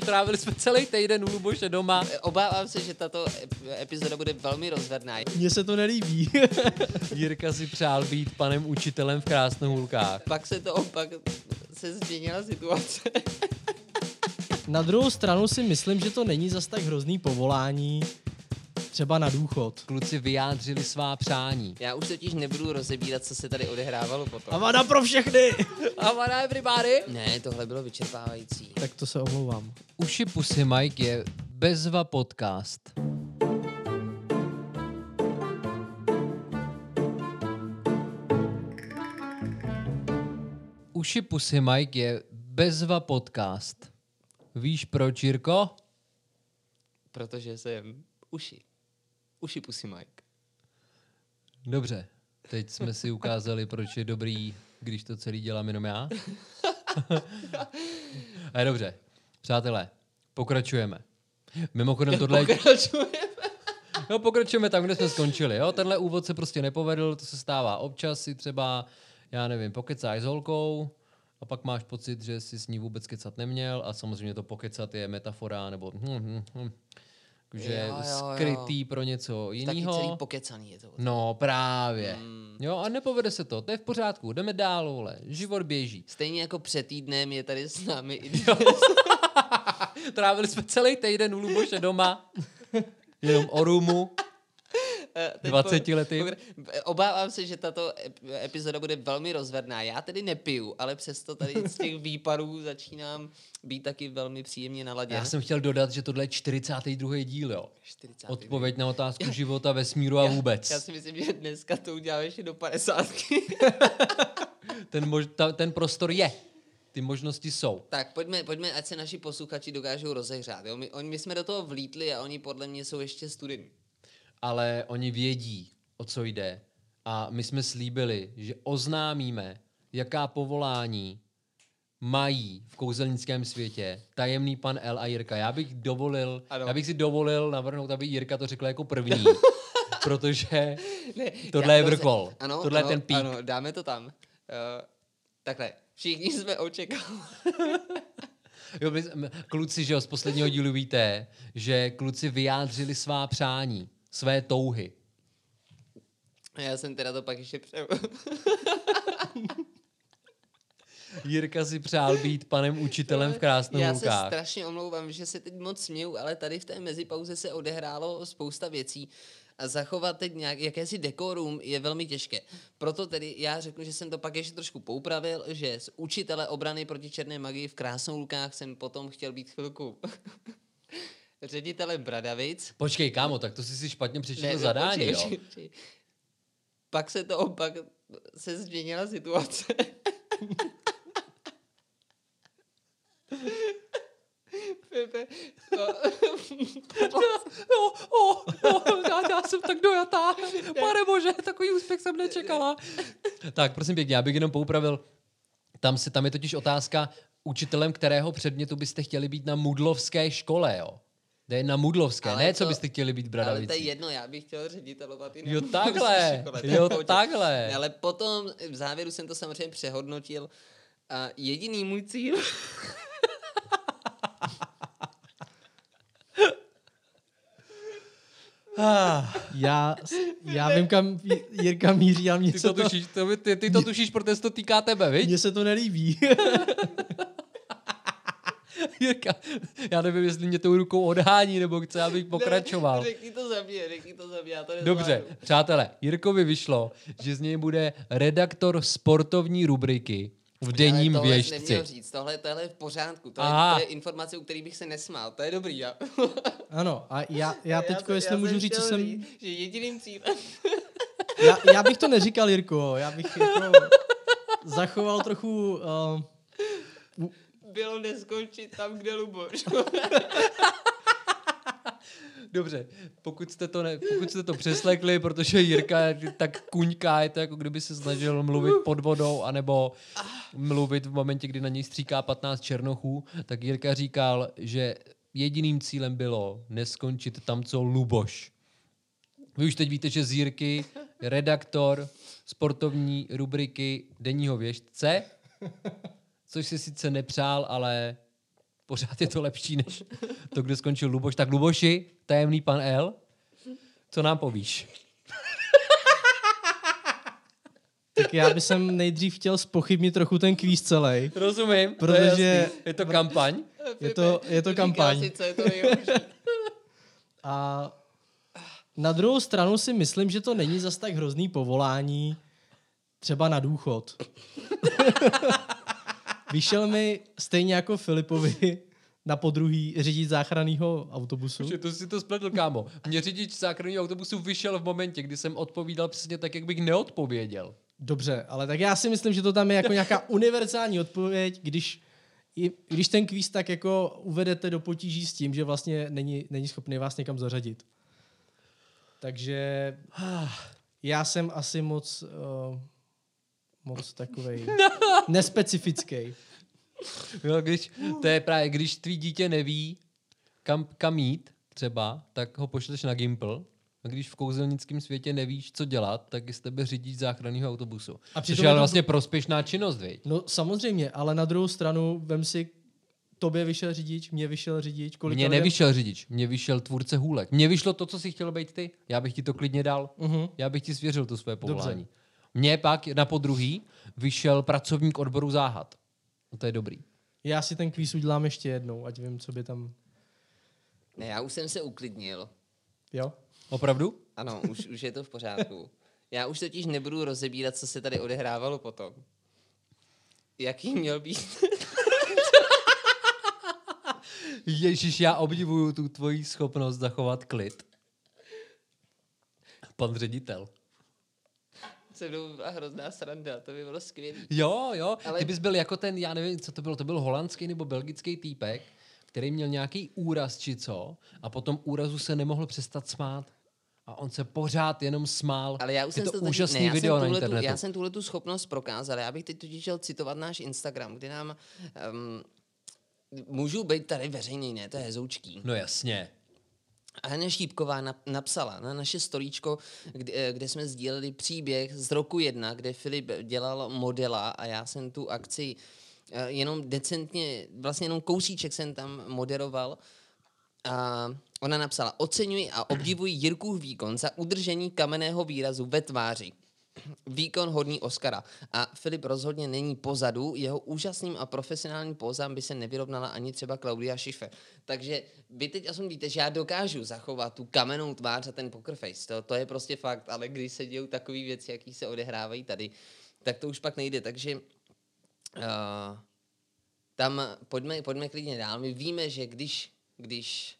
Trávili jsme celý týden u Luboše doma. Obávám se, že tato ep- epizoda bude velmi rozvedná. Mně se to nelíbí. Jirka si přál být panem učitelem v Krásnohulkách. Pak se to opak se změnila situace. Na druhou stranu si myslím, že to není zas tak hrozný povolání, třeba na důchod. Kluci vyjádřili svá přání. Já už totiž nebudu rozebírat, co se tady odehrávalo potom. Avada pro všechny! Havana everybody! Ne, tohle bylo vyčerpávající. Tak to se omlouvám. Uši Pusy Mike je bezva podcast. Uši Pusy Mike je bezva podcast. Víš proč, Jirko? Protože jsem uši. Uši pusy Mike. Dobře, teď jsme si ukázali, proč je dobrý, když to celý dělám jenom já. A je dobře. Přátelé, pokračujeme. Mimochodem tohle... Pokračujeme. No, pokračujeme tam, kde jsme skončili. Jo? Tenhle úvod se prostě nepovedl, to se stává občas si třeba, já nevím, pokecáš s holkou a pak máš pocit, že jsi s ní vůbec kecat neměl a samozřejmě to pokecat je metafora nebo hm, hm, hm, že Jo, jo, jo. skrytý pro něco Taky jiného. celý pokecaný je to. No právě. Mm. Jo, a nepovede se to, to je v pořádku, jdeme dál, vole. život běží. Stejně jako před týdnem je tady s námi i Trávili jsme celý týden u Luboše doma, jenom o rumu, 20 po- lety. Obávám se, že tato ep- epizoda bude velmi rozvedná. Já tedy nepiju, ale přesto tady z těch výparů začínám být taky velmi příjemně naladěn. Já jsem chtěl dodat, že tohle je 42. díl, jo. 40. Odpověď na otázku života, vesmíru a vůbec. Já si myslím, že dneska to uděláme ještě do 50. Ten, mož, ta, ten prostor je. Ty možnosti jsou. tak pojďme, pojďme, ať se naši posluchači dokážou rozehřát. Jo? My, oni, my jsme do toho vlítli a oni podle mě jsou ještě studení. Ale oni vědí, o co jde. A my jsme slíbili, že oznámíme, jaká povolání mají v kouzelnickém světě tajemný pan L a Jirka. Já bych dovolil, Ano. já bych si dovolil navrhnout, aby Jirka to řekla jako první. protože Ne, Tohle je vrchol. Ano, Tohle je ano, ten pík. Ano, dáme to tam. Uh, takhle, všichni jsme očekávali. Jo, my, kluci, že jo, z posledního dílu víte, že kluci vyjádřili svá přání, své touhy. Já jsem teda to pak ještě pře... Jirka si přál být panem učitelem v Já se strašně omlouvám, že se teď moc směju, ale tady v té mezipauze se odehrálo spousta věcí a zachovat teď nějak, jakési dekorum je velmi těžké. Proto tedy já řeknu, že jsem to pak ještě trošku poupravil, že z učitele obrany proti černé magii v Krásnoulkách jsem potom chtěl být chvilku ředitelem Bradavic. Počkej, kámo, tak to jsi si špatně přečetl Ne, zadání, počkej, jo? počkej. Pak se to opak se změnila situace. Pepe, no, No, oh, oh, já, já jsem tak dojatá. Pane bože, takový úspěch jsem nečekala. tak, prosím pěkně, já bych jenom poupravil. Tam, se, tam je totiž otázka, učitelem kterého předmětu byste chtěli být na Mudlovské škole, jo? Jde na Mudlovské, Ale ne? co to- byste chtěli být v ale to je jedno, já bych chtěl ředitelovat i na Jo, škole, takhle, to je v jo, takhle. Ale potom v závěru jsem to samozřejmě přehodnotil. A jediný můj cíl Ah, Já, já vím, kam Jirka míří, ale mně ty, se to to, tušíš, to, ty, ty to tušíš, protože se to týká tebe, viď? mně se to nelíbí. Jirka, já nevím, jestli mě tou rukou odhání, nebo chce, abych pokračoval. Ne, řekni to za mě, řekni to za mě, já to Dobře, nezvládnu. přátelé, Jirkovi vyšlo, že z něj bude redaktor sportovní rubriky v denním tohle věžci. neměl říct, tohle, tohle je v pořádku, to je, to je informace, u který bych se nesmál, to je dobrý. Já, Ano, a já, já teďko, jsem- jestli můžu říct, co jsem... říct, že jediným cílem, Já, já bych to neříkal, Jirko, já bych jako zachoval trochu... Uh, bylo neskončit tam, kde Luboš. Dobře, pokud jste, to ne, pokud jste to přeslekli, protože Jirka tak kuňká, je to jako kdyby se snažil mluvit pod vodou, anebo mluvit v momentě, kdy na něj stříká 15 černochů, tak Jirka říkal, že jediným cílem bylo neskončit tam, co Luboš. Vy už teď víte, že z Jirky redaktor sportovní rubriky Denního věžce, což si sice nepřál, ale pořád je to lepší, než to, kde skončil Luboš. Tak Luboši, tajemný pan L, co nám povíš? Tak já bych sem nejdřív chtěl spochybnit trochu ten kvíz celý. Rozumím, Protože- to je, jasný. je to kampaň. Je to, je to kampaň. Je to. A na druhou stranu si myslím, že to není zas tak hrozný povolání třeba na důchod. Vyšel mi stejně jako Filipovi na podruhý řídit záchranného autobusu. Že to si to spletl, kámo. Mě řidič záchranného autobusu vyšel v momentě, kdy jsem odpovídal přesně tak, jak bych neodpověděl. Dobře, ale tak já si myslím, že to tam je jako nějaká univerzální odpověď, když, když ten kvíz tak jako uvedete do potíží s tím, že vlastně není, není schopný vás někam zařadit. Takže já jsem asi moc, uh, moc takovej nespecifický. Jo, když, to je právě, když tvý dítě neví, kam, kam jít třeba, tak ho pošleš na Gimple. A když v kouzelnickém světě nevíš, co dělat, tak je z tebe řidič záchranného autobusu. A Což je ale to- vlastně prospěšná činnost, viď? No samozřejmě, ale na druhou stranu vem si, tobě vyšel řidič, mně vyšel řidič, kolik Mně nevyšel řidič, mně vyšel tvůrce hůlek. Mně vyšlo to, co jsi chtěl být ty. Já bych ti to klidně dal. Mhm. Já bych ti svěřil to své povolání. Mně pak na podruhý vyšel pracovník odboru záhad. No to je dobrý. Já si ten kvíz udělám ještě jednou, ať vím, co by tam... Ne, já už jsem se uklidnil. Jo? Opravdu? Ano, už, už je to v pořádku. Já už totiž nebudu rozebírat, co se tady odehrávalo potom. Jaký měl být? Ježíš, já obdivuju tu tvoji schopnost zachovat klid. Pan ředitel. Se mnou byla hrozná sranda, to by bylo skvělé. Jo, jo, Ale... Ty bys byl jako ten, já nevím, co to bylo, to byl holandský nebo belgický týpek, který měl nějaký úraz či co a po tom úrazu se nemohl přestat smát. A on se pořád jenom smál. Ale já už je jsem to taky- úžasný ne, já video jsem na internetu. Já jsem tuhle tu schopnost prokázal. Já bych teď totiž chtěl citovat náš Instagram, kde nám... Um, můžu být tady veřejný, ne? To je hezoučký. No jasně. Hana Šípková nap- napsala na naše storíčko, kde, eh, kde jsme sdíleli příběh z roku jedna, kde Filip dělal modela a já jsem tu akci eh, jenom decentně, vlastně jenom kousíček jsem tam moderoval. A ona napsala, oceňuji a obdivuji Jirkův výkon za udržení kamenného výrazu ve tváři. Výkon hodný Oscara. A Filip rozhodně není pozadu, jeho úžasným a profesionálním pózám by se nevyrovnala ani třeba Claudia Schiffer. Takže vy teď aspoň víte, že já dokážu zachovat tu kamennou tvář a ten poker face. To, to je prostě fakt, ale když se dějou takové věci, jaký se odehrávají tady, tak to už pak nejde. Takže uh, tam pojďme, pojďme klidně dál. My víme, že když, když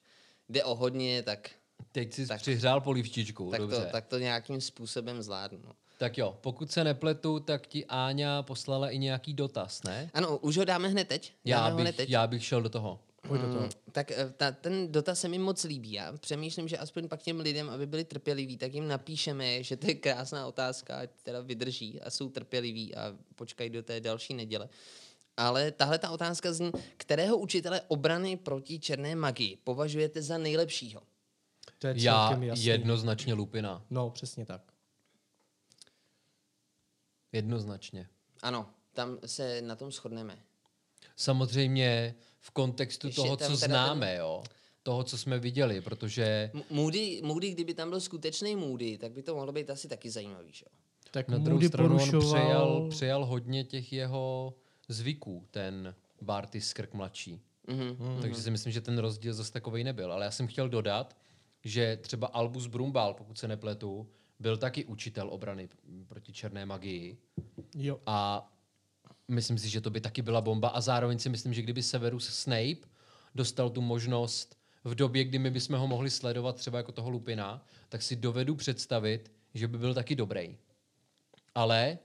jde o hodně, tak, Teď jsi Tak- přihřál polívčičku, tak, dobře. to, tak to nějakým způsobem zvládnu. no. Tak jo, pokud se nepletu, tak ti Áňa poslala i nějaký dotaz, ne? Ano, už ho dáme hned teď. Já dáme ho hned bych, teď. já bych šel do toho. Pojď do toho. Mm, tak eh, ta, ten dotaz se mi moc líbí. Já přemýšlím, že aspoň pak těm lidem, aby byli trpěliví, tak jim napíšeme, že to je krásná otázka, ať teda vydrží a jsou trpěliví a počkají do té další neděle. Ale tahle ta otázka zní, kterého učitele obrany proti černé magii považujete za nejlepšího? To je Já jasný. jednoznačně Lupina. No, přesně tak. Jednoznačně. Ano, tam se na tom shodneme. Samozřejmě v kontextu Ještě toho, co teda ten- známe, jo. Toho, co jsme viděli, protože M- Moody, Moody, kdyby tam byl skutečný Moody, tak by to mohlo být asi taky zajímavý, že? jo? Tak na druhou Moody stranu on porušoval... přejal, přejal hodně těch jeho zvyků, ten Barty Skrk mladší. Mhm. Hmm. Takže si myslím, že ten rozdíl zase takový nebyl. Ale já jsem chtěl dodat, že třeba Albus Brumbal, pokud se nepletu, byl taky učitel obrany proti černé magii. Jo. A myslím si, že to by taky byla bomba. A zároveň si myslím, že kdyby Severus Snape dostal tu možnost v době, kdy my bychom ho mohli sledovat třeba jako toho Lupina, tak si dovedu představit, že by byl taky dobrý. Ale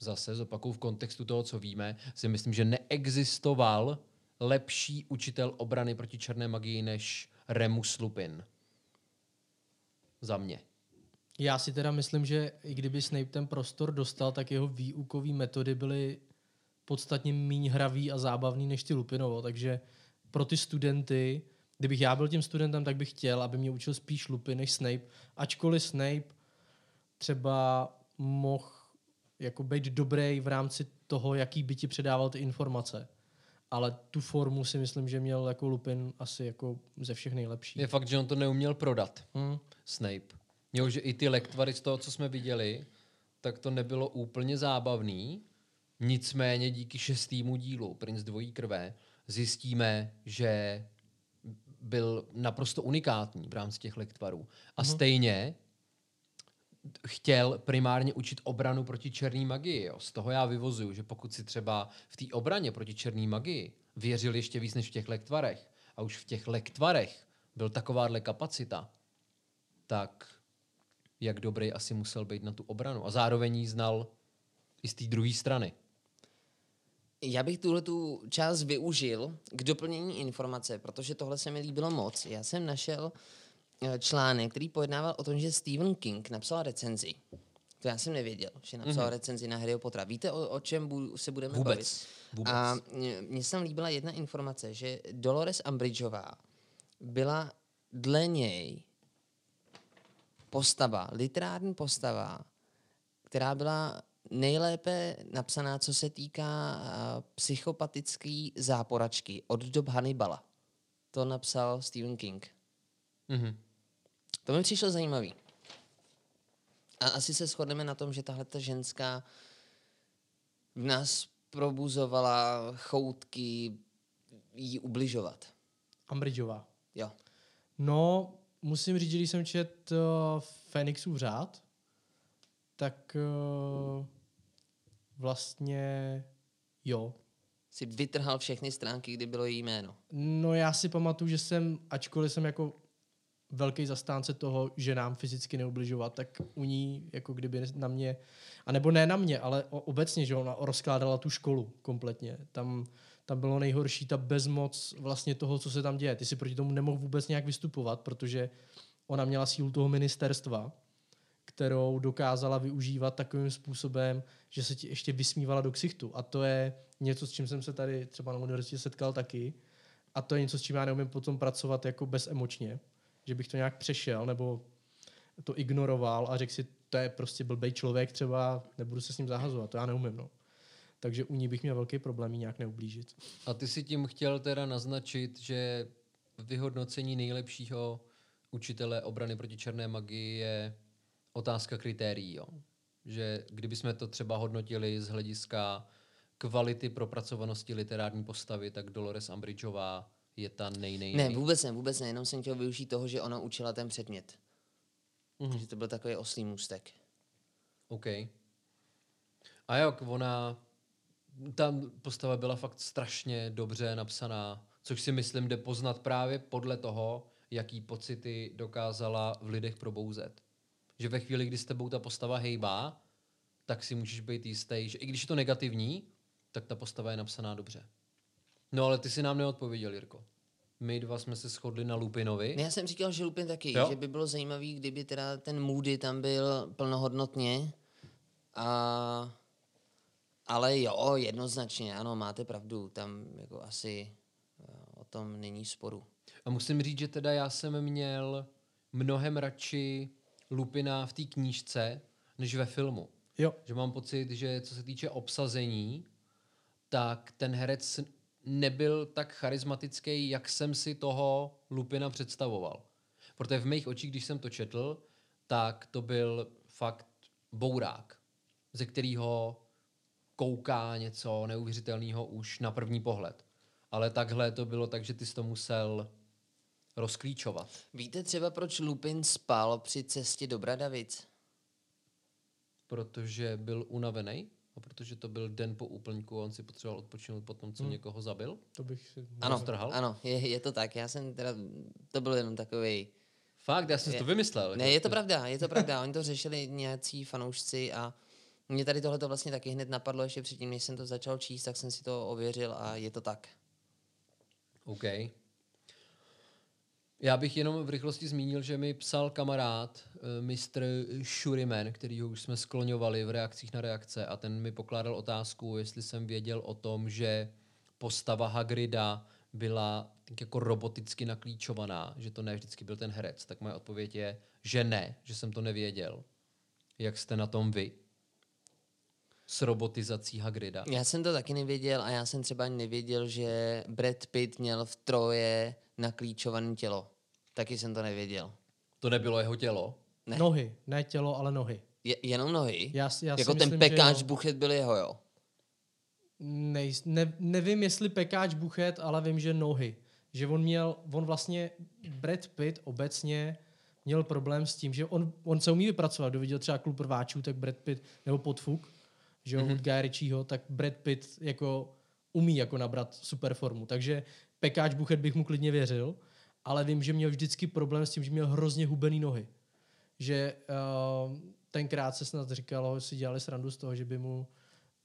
zase zopakuju v kontextu toho, co víme, si myslím, že neexistoval lepší učitel obrany proti černé magii než Remus Lupin. Za mě. Já si teda myslím, že i kdyby Snape ten prostor dostal, tak jeho výukové metody byly podstatně méně hravý a zábavný než ty Lupinovo, takže pro ty studenty, kdybych já byl tím studentem, tak bych chtěl, aby mě učil spíš Lupin než Snape, ačkoliv Snape třeba mohl jako být dobrý v rámci toho, jaký by ti předával ty informace. ale tu formu si myslím, že měl jako Lupin asi jako ze všech nejlepší. Je fakt, že on to neuměl prodat, Hmm. Snape. Jo, že i ty lektvary z toho, co jsme viděli, tak to nebylo úplně zábavný. Nicméně díky šestýmu dílu Prince dvojí krve zjistíme, že byl naprosto unikátní v rámci těch lektvarů. A stejně chtěl primárně učit obranu proti černé magii. Jo. Z toho já vyvozuju, že pokud si třeba v té obraně proti černé magii věřil ještě víc než v těch lektvarech a už v těch lektvarech byl takováhle kapacita, tak jak dobrý asi musel být na tu obranu. A zároveň ji znal i z té druhé strany. Já bych tuhle tu část využil k doplnění informace, protože tohle se mi líbilo moc. Já jsem našel eh, článek, který pojednával o tom, že Stephen King napsal recenzi. To já jsem nevěděl, že napsal mm-hmm. recenzi na Harryho Pottera. Víte, o, o čem bu- se budeme Vůbec. bavit? Vůbec. A mně se tam líbila jedna informace, že Dolores Umbridgeová byla dle něj postava, literární postava, která byla nejlépe napsaná, co se týká uh, psychopatické záporačky od dob Hannibala. To napsal Stephen King. Mhm. To mi přišlo zajímavý. A asi se shodneme na tom, že tahle ta ženská v nás probuzovala choutky jí ubližovat. Umbridgeová. Jo. No, musím říct, že když jsem čet uh, řád, tak uh, vlastně jo. Si vytrhal všechny stránky, kdy bylo její jméno. No já si pamatuju, že jsem, ačkoliv jsem jako velký zastánce toho, že nám fyzicky neubližovat, tak u ní, jako kdyby na mě, a nebo ne na mě, ale o, obecně, že ona rozkládala tu školu kompletně. Tam, tam bylo nejhorší ta bezmoc vlastně toho, co se tam děje. Ty si proti tomu nemohl vůbec nějak vystupovat, protože ona měla sílu toho ministerstva, kterou dokázala využívat takovým způsobem, že se ti ještě vysmívala do ksichtu. A to je něco, s čím jsem se tady třeba na univerzitě setkal taky. A to je něco, s čím já neumím potom pracovat jako bezemočně. Že bych to nějak přešel nebo to ignoroval a řekl si, to je prostě blbej člověk třeba, nebudu se s ním zahazovat, to já neumím. No. Takže u ní bych měl velký problém nějak neublížit. A ty si tím chtěl teda naznačit, že vyhodnocení nejlepšího učitele obrany proti černé magii je otázka kritérií. Jo? Že kdybychom to třeba hodnotili z hlediska kvality propracovanosti literární postavy, tak Dolores Umbridgeová je ta nej, nej, Ne, nej. vůbec ne, vůbec ne, jenom jsem chtěl využít toho, že ona učila ten předmět. Mhm. Takže to byl takový oslý můstek. OK. A jak ona, ta postava byla fakt strašně dobře napsaná, což si myslím jde poznat právě podle toho, jaký pocity dokázala v lidech probouzet. Že ve chvíli, kdy s tebou ta postava hejbá, tak si můžeš být jistý, že i když je to negativní, tak ta postava je napsaná dobře. No ale ty si nám neodpověděl, Jirko. My dva jsme se shodli na Lupinovi. No, já jsem říkal, že Lupin taky, Jo? že by bylo zajímavý, kdyby teda ten Moody tam byl plnohodnotně. A, ale jo, jednoznačně, ano, máte pravdu, tam jako asi eh, o tom není sporu. A musím říct, že teda já jsem měl mnohem radši Lupina v té knížce, než ve filmu. Jo, Že mám pocit, že co se týče obsazení, tak ten herec nebyl tak charismatický, jak jsem si toho Lupina představoval. Protože v mých očích, když jsem to četl, tak to byl fakt bourák, ze kterého kouká něco neuvěřitelného už na první pohled. Ale takhle to bylo tak, že ty jsi to musel rozklíčovat. Víte třeba, proč Lupin spal při cestě do Bradavic? Protože byl unavený a protože to byl den po úplňku a on si potřeboval odpočinout po tom, co Hmm. někoho zabil. to bych si... Ano, Roztrhal? ano je, je to tak. Já jsem teda, to byl jenom takový. Fakt, já jsem si Je- to vymyslel. Ne, je to pravda, je to pravda. Oni to řešili nějací fanoušci a mě tady tohle to vlastně taky hned napadlo, ještě předtím, než jsem to začal číst, tak jsem si to ověřil a je to tak. OK. Já bych jenom v rychlosti zmínil, že mi psal kamarád, uh, Mr. Shuriman, kterýho už jsme skloňovali v reakcích na reakce a ten mi pokládal otázku, jestli jsem věděl o tom, že postava Hagrida byla tak jako roboticky naklíčovaná, že to ne vždycky byl ten herec. Tak moje odpověď je, že ne, že jsem to nevěděl. Jak jste na tom vy? S robotizací Hagrida. Já jsem to taky nevěděl a já jsem třeba ani nevěděl, že Brad Pitt měl v troje naklíčované tělo. Taky jsem to nevěděl. To nebylo jeho tělo? Ne. Nohy, ne tělo, ale nohy. Je, jenom nohy? Já, já si jako ten myslím, že pekáč jo. buchet byl jeho, jo? Nej, ne, nevím, jestli pekáč buchet, ale vím, že nohy. Že on měl, on vlastně, Brad Pitt obecně měl problém s tím, že on, on se umí vypracovat. Kdo viděl třeba klub prváčů, tak Brad Pitt, nebo podfuk, že jo, mm-hmm. od Guy Ritchieho, tak Brad Pitt jako umí jako nabrat super formu. Takže pekáč buchet bych mu klidně věřil, ale vím, že měl vždycky problém s tím, že měl hrozně hubený nohy. Že uh, tenkrát se snad říkalo, že si dělali srandu z toho, že by mu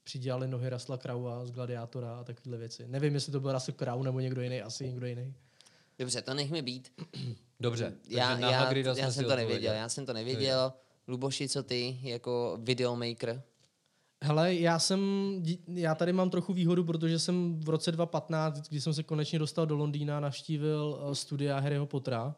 přidělali nohy Rasla Kraua z Gladiátora a takovéhle věci. Nevím, jestli to byl Russell Crowe nebo někdo jiný, asi někdo jiný. Dobře, to nechme být. Dobře, Já, já, já jsme jsem to nevěděl, já jsem to nevěděl. Luboši, co ty, jako videomaker? Hele, já jsem, já tady mám trochu výhodu, protože jsem v roce 2015, když jsem se konečně dostal do Londýna, navštívil eh, studia Harryho Pottera,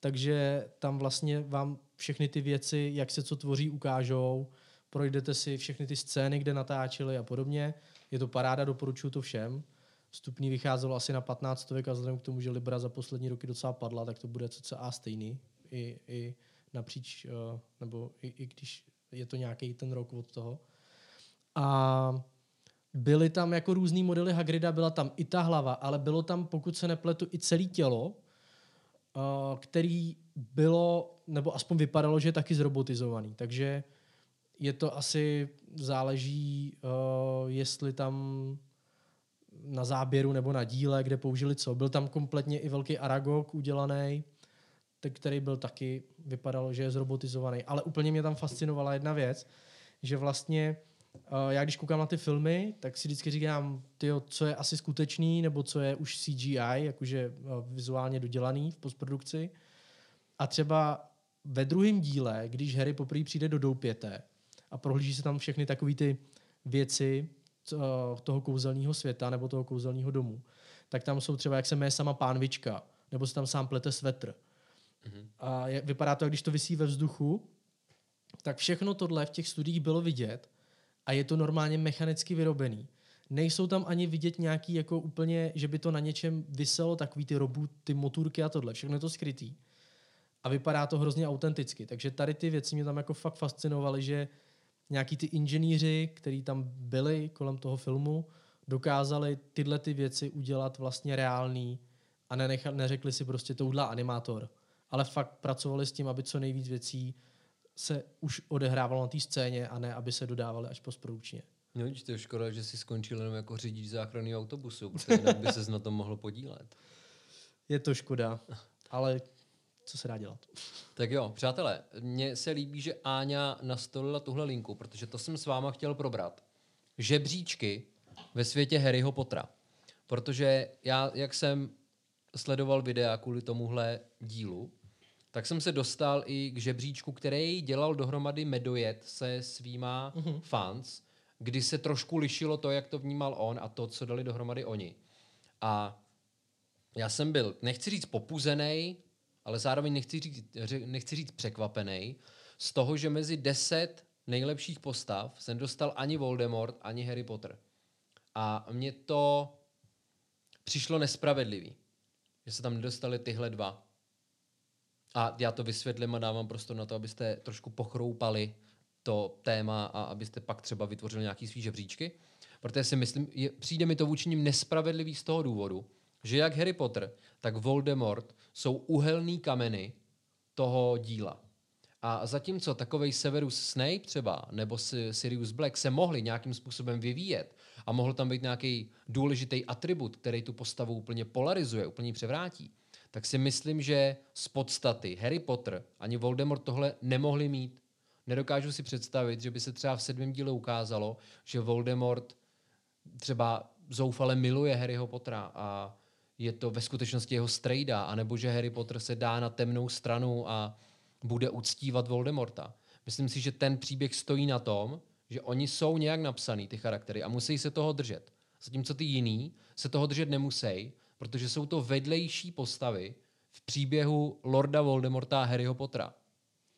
takže tam vlastně vám všechny ty věci, jak se co tvoří, ukážou, projdete si všechny ty scény, kde natáčeli a podobně. Je to paráda, doporučuji to všem. Vstupný vycházelo asi na 15 stovek a vzhledem k tomu, že Libra za poslední roky docela padla, tak to bude cca stejný. I, i napříč, eh, nebo i, i když je to nějaký ten rok od toho. A byly tam jako různý modely Hagrida, byla tam i ta hlava, ale bylo tam, pokud se nepletu, i celé tělo, eh, který bylo, nebo aspoň vypadalo, že je taky zrobotizovaný. Takže je to asi, záleží, eh, jestli tam na záběru nebo na díle, kde použili co. Byl tam kompletně i velký Aragog udělaný, který byl taky, vypadalo, že je zrobotizovaný. Ale úplně mě tam fascinovala jedna věc, že vlastně já když koukám na ty filmy, tak si vždycky říkám, tyjo, co je asi skutečný, nebo co je už CGI, jakože uh, vizuálně dodělaný v postprodukci. A třeba ve druhém díle, když Harry poprvé přijde do doupěte a prohlíží se tam všechny takové ty věci uh, toho kouzelného světa nebo toho kouzelného domu, tak tam jsou třeba, jak se jmenuje sama pánvička, nebo se tam sám plete svetr. Mm-hmm. A je, vypadá to, jak když to visí ve vzduchu, tak všechno tohle v těch studiích bylo vidět a je to normálně mechanicky vyrobený. Nejsou tam ani vidět nějaký jako úplně, že by to na něčem vyselo, takový ty robů, ty motorky a tohle. Všechno je to skrytý. A vypadá to hrozně autenticky. Takže tady ty věci mě tam jako fakt fascinovaly, že nějaký ty inženýři, kteří tam byli kolem toho filmu, dokázali tyhle ty věci udělat vlastně reální a nenechali, neřekli si prostě to udělá animátor. Ale fakt pracovali s tím, aby co nejvíc věcí se už odehrávalo na té scéně a ne, aby se dodávaly až postprodukčně. No to je škoda, že jsi skončil jenom jako řidič záchranného autobusu, protože jinak by ses na tom mohl podílet. Je to škoda, ale co se dá dělat? Tak jo, přátelé, mně se líbí, že Áňa nastolila tuhle linku, protože to jsem s váma chtěl probrat. Žebříčky ve světě Harryho Pottera. Protože já, jak jsem sledoval videa kvůli tomuhle dílu, tak jsem se dostal i k žebříčku, který dělal dohromady Medojet se svýma mm-hmm. fans, kdy se trošku lišilo to, jak to vnímal on a to, co dali dohromady oni. A já jsem byl, nechci říct popuzený, ale zároveň nechci říct, nechci říct překvapený z toho, že mezi deset nejlepších postav jsem dostal ani Voldemort, ani Harry Potter. A mně to přišlo nespravedlivý, že se tam nedostali tyhle dva. A já to vysvětlím a dávám prostor na to, abyste trošku pochroupali to téma a abyste pak třeba vytvořili nějaký svý žebříčky. Protože si myslím, je, přijde mi to vůči nim nespravedlivý z toho důvodu, že jak Harry Potter, tak Voldemort jsou uhelný kameny toho díla. A zatímco takovej Severus Snape třeba, nebo Si- Sirius Black se mohli nějakým způsobem vyvíjet a mohl tam být nějaký důležitý atribut, který tu postavu úplně polarizuje, úplně převrátí, tak si myslím, že z podstaty Harry Potter ani Voldemort tohle nemohli mít. Nedokážu si představit, že by se třeba v sedmém díle ukázalo, že Voldemort třeba zoufale miluje Harryho Pottera a je to ve skutečnosti jeho strejda, anebo že Harry Potter se dá na temnou stranu a bude uctívat Voldemorta. Myslím si, že ten příběh stojí na tom, že oni jsou nějak napsaný, ty charaktery, a musí se toho držet. Zatímco ty jiný se toho držet nemusí, protože jsou to vedlejší postavy v příběhu Lorda Voldemorta a Harryho Pottera.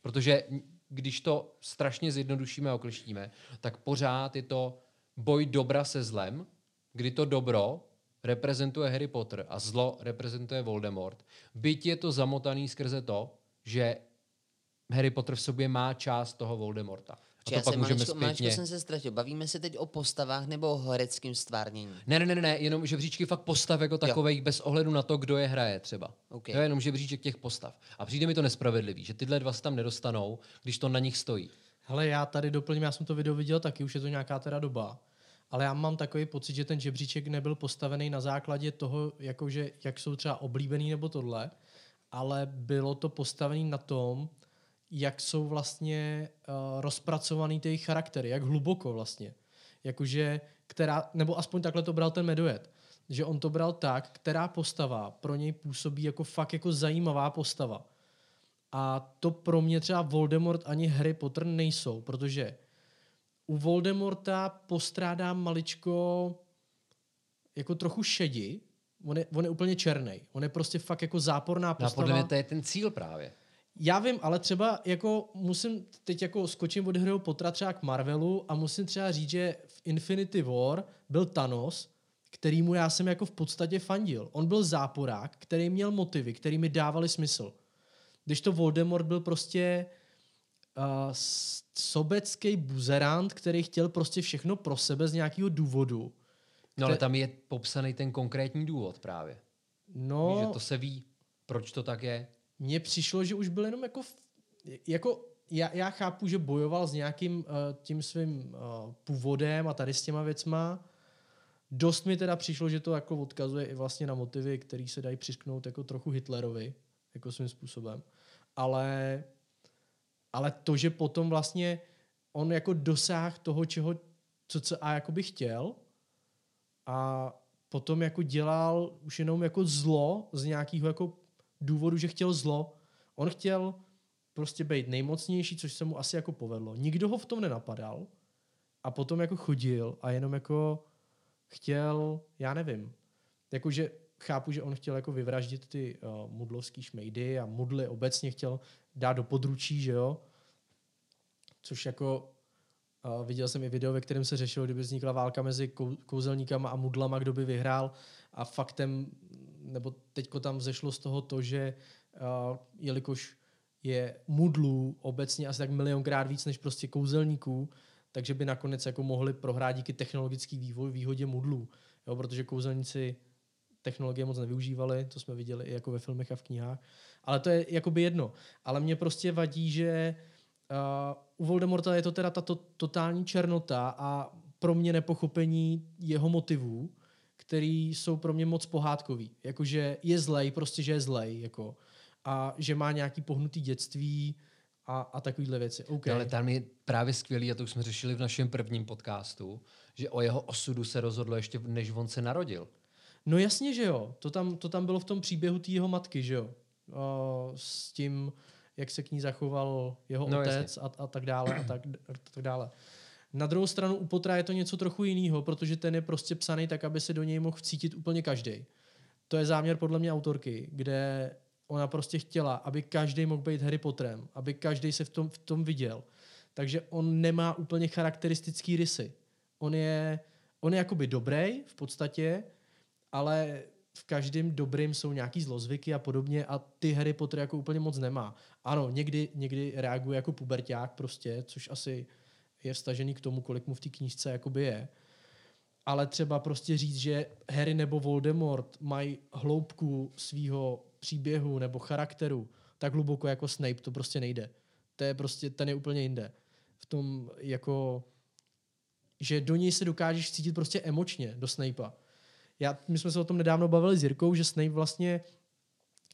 Protože když to strašně zjednodušíme a oklištíme, tak pořád je to boj dobra se zlem, kdy to dobro reprezentuje Harry Potter a zlo reprezentuje Voldemort. Byť je to zamotaný skrze to, že Harry Potter v sobě má část toho Voldemorta. A to já pak jsem můžeme maličko, maličko zpětně... jsem se ztratil. Bavíme se teď o postavách nebo o hereckém stvárnění? Ne, ne, ne, ne, jenom žebříčky fakt postav jako takových bez ohledu na to, kdo je hraje třeba. OK. To je jenom žebříček těch postav. A přijde mi to nespravedlivý, že tyhle dva se tam nedostanou, když to na nich stojí. Hele, já tady doplním, já jsem to video viděl taky, už je to nějaká teda doba. Ale já mám takový pocit, že ten žebříček nebyl postavený na základě toho, jakože, jak jsou třeba oblíbený nebo tohle, ale bylo to postavený na tom, jak jsou vlastně uh, rozpracovaný ty jejich charaktery, jak hluboko vlastně. Jakože, která, nebo aspoň takhle to bral ten Medojet, že on to bral tak, která postava pro něj působí jako fakt jako zajímavá postava. A to pro mě třeba Voldemort ani Harry Potter nejsou, protože u Voldemorta postrádám maličko jako trochu šedi, on je, on je úplně černý. On je prostě fakt jako záporná No a postava. podle mě to je ten cíl právě. Já vím, ale třeba jako musím teď jako skočím od Harryho Pottera třeba k Marvelu a musím třeba říct, že v Infinity War byl Thanos, kterýmu já jsem jako v podstatě fandil. On byl záporák, který měl motivy, který mi dávali smysl. Když to Voldemort byl prostě uh, sobecký buzerant, který chtěl prostě všechno pro sebe z nějakého důvodu. No ale tam je popsaný ten konkrétní důvod právě. No, Víš, že to se ví, proč to tak je. Mně přišlo, že už byl jenom jako, jako já, já chápu, že bojoval s nějakým uh, tím svým uh, původem a tady s těma věcma. Dost mi teda přišlo, že to jako odkazuje i vlastně na motivy, které se dají přisknout jako trochu Hitlerovi, jako svým způsobem. Ale, ale to, že potom vlastně on jako dosáh toho, čeho, co co a jako by chtěl a potom jako dělal už jenom jako zlo z nějakého jako důvodu, že chtěl zlo. On chtěl prostě být nejmocnější, což se mu asi jako povedlo. Nikdo ho v tom nenapadal a potom jako chodil a jenom jako chtěl, já nevím, jakože chápu, že on chtěl jako vyvraždit ty uh, mudlovský šmejdy a mudly obecně chtěl dát do područí, že jo, což jako uh, viděl jsem i video, ve kterém se řešilo, kdyby vznikla válka mezi kou- kouzelníkama a mudlama, kdo by vyhrál a faktem, nebo teďko tam vzešlo z toho to, že uh, jelikož je mudlů obecně asi tak milionkrát víc než prostě kouzelníků, takže by nakonec jako mohli prohrát díky technologický vývoj výhodě mudlů. Jo, protože kouzelníci technologie moc nevyužívali, to jsme viděli i jako ve filmech a v knihách. Ale to je jakoby jedno. Ale mě prostě vadí, že uh, u Voldemorta je to teda ta to, totální černota a pro mě nepochopení jeho motivů, který jsou pro mě moc pohádkový. Jakože je zlej, prostě že je zlej. Jako. A že má nějaký pohnutý dětství a, a takovýhle věci. Okay. No, ale tam je právě skvělý, a to už jsme řešili v našem prvním podcastu, že o jeho osudu se rozhodlo ještě, než on se narodil. No jasně, že jo. To tam, to tam bylo v tom příběhu té jeho matky, že jo. O, s tím, jak se k ní zachoval jeho No, no, otec a, a tak dále a tak, a tak dále. Na druhou stranu u Potra je to něco trochu jiného, protože ten je prostě psaný tak, aby se do něj mohl vcítit úplně každý. To je záměr podle mě autorky, kde ona prostě chtěla, aby každý mohl být Harry Potterem, aby každý se v tom, v tom viděl. Takže on nemá úplně charakteristický rysy. On je, on je jakoby dobrý v podstatě, ale v každém dobrým jsou nějaký zlozvyky a podobně a ty Harry Potter jako úplně moc nemá. Ano, někdy, někdy reaguje jako puberták prostě, což asi je vstažený k tomu, kolik mu v té knížce jakoby je. Ale třeba prostě říct, že Harry nebo Voldemort mají hloubku svého příběhu nebo charakteru tak hluboko jako Snape, to prostě nejde. To je prostě, ten je úplně jinde. V tom jako, že do něj se dokážeš cítit prostě emočně, do Snape'a. Já, my jsme se o tom nedávno bavili s Jirkou, že Snape vlastně,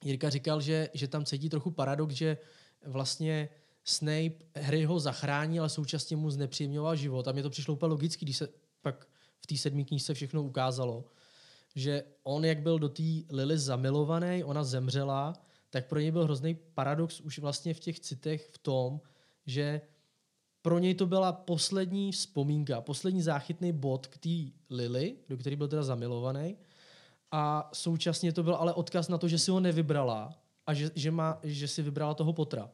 Jirka říkal, že, že tam cítí trochu paradox, že vlastně Snape Harry ho zachránil, ale současně mu znepříjemňoval život. A mně to přišlo úplně logicky, když se pak v té sedmé knížce všechno ukázalo, že on, jak byl do té Lily zamilovaný, ona zemřela, tak pro něj byl hrozný paradox už vlastně v těch citech v tom, že pro něj to byla poslední vzpomínka, poslední záchytný bod k té Lily, do který byl teda zamilovaný. A současně to byl ale odkaz na to, že si ho nevybrala a že, že, má, že si vybrala toho Potra.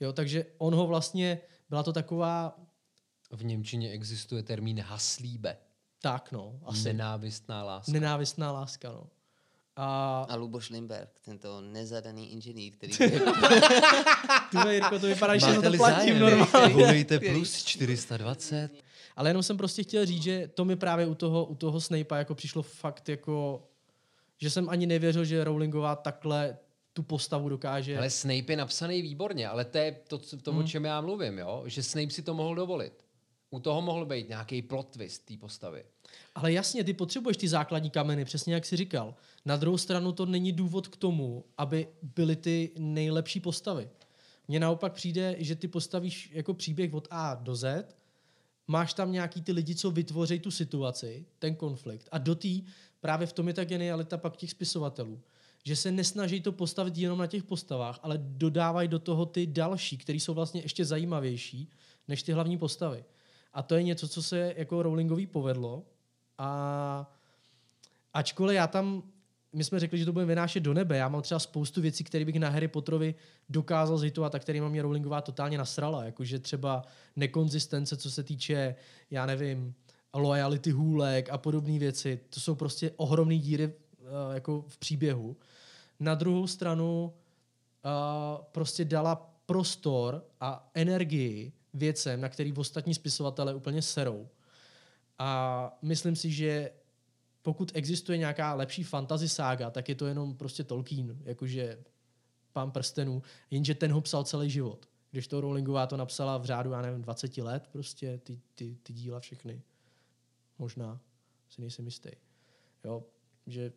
Jo, takže on ho vlastně, byla to taková, V Němčině existuje termín haslíbe. tak no, asi Nenávistná láska. nenávistná láska, no. A A Luboš Limberg, tento nezadaný inženýr, který... tyhle, Jirko, to vypadá, že to platím normálně. volejte plus 420. Ale jenom jsem prostě chtěl říct, že to mi právě u toho, u toho Snape'a jako přišlo fakt jako, že jsem ani nevěřil, že Rowlingová takhle tu postavu dokáže. Ale Snape je napsaný výborně, ale to je to, co- to o čem já mluvím, jo? že Snape si to mohl dovolit. U toho mohl být nějaký plot twist té postavy. Ale jasně, ty potřebuješ ty základní kameny, přesně jak jsi říkal. Na druhou stranu to není důvod k tomu, aby byly ty nejlepší postavy. Mně naopak přijde, že ty postavíš jako příběh od A do Z, máš tam nějaký ty lidi, co vytvoří tu situaci, ten konflikt. A do té, právě v tom je ta genialita pak těch spisovatelů, že se nesnaží to postavit jenom na těch postavách, ale dodávají do toho ty další, které jsou vlastně ještě zajímavější než ty hlavní postavy. A to je něco, co se jako Rowlingový povedlo. A ačkoliv já tam, my jsme řekli, že to budeme vynášet do nebe, já mám třeba spoustu věcí, které bych na Harry Potterovi dokázal zhitovat a kterými mě Rowlingová totálně nasrala. Jakože třeba nekonzistence, co se týče, já nevím, loyalty hůlek a podobné věci. To jsou prostě ohromné díry uh, jako v příběhu. Na druhou stranu uh, prostě dala prostor a energii věcem, na který ostatní spisovatelé úplně serou. A myslím si, že pokud existuje nějaká lepší fantasy sága, tak je to jenom prostě Tolkien, jakože pán prstenů, jenže ten ho psal celý život. Když to Rowlingová to napsala v řádu, já nevím, 20 let, prostě ty, ty, ty díla všechny. Možná, si nejsem jistý. Jo, že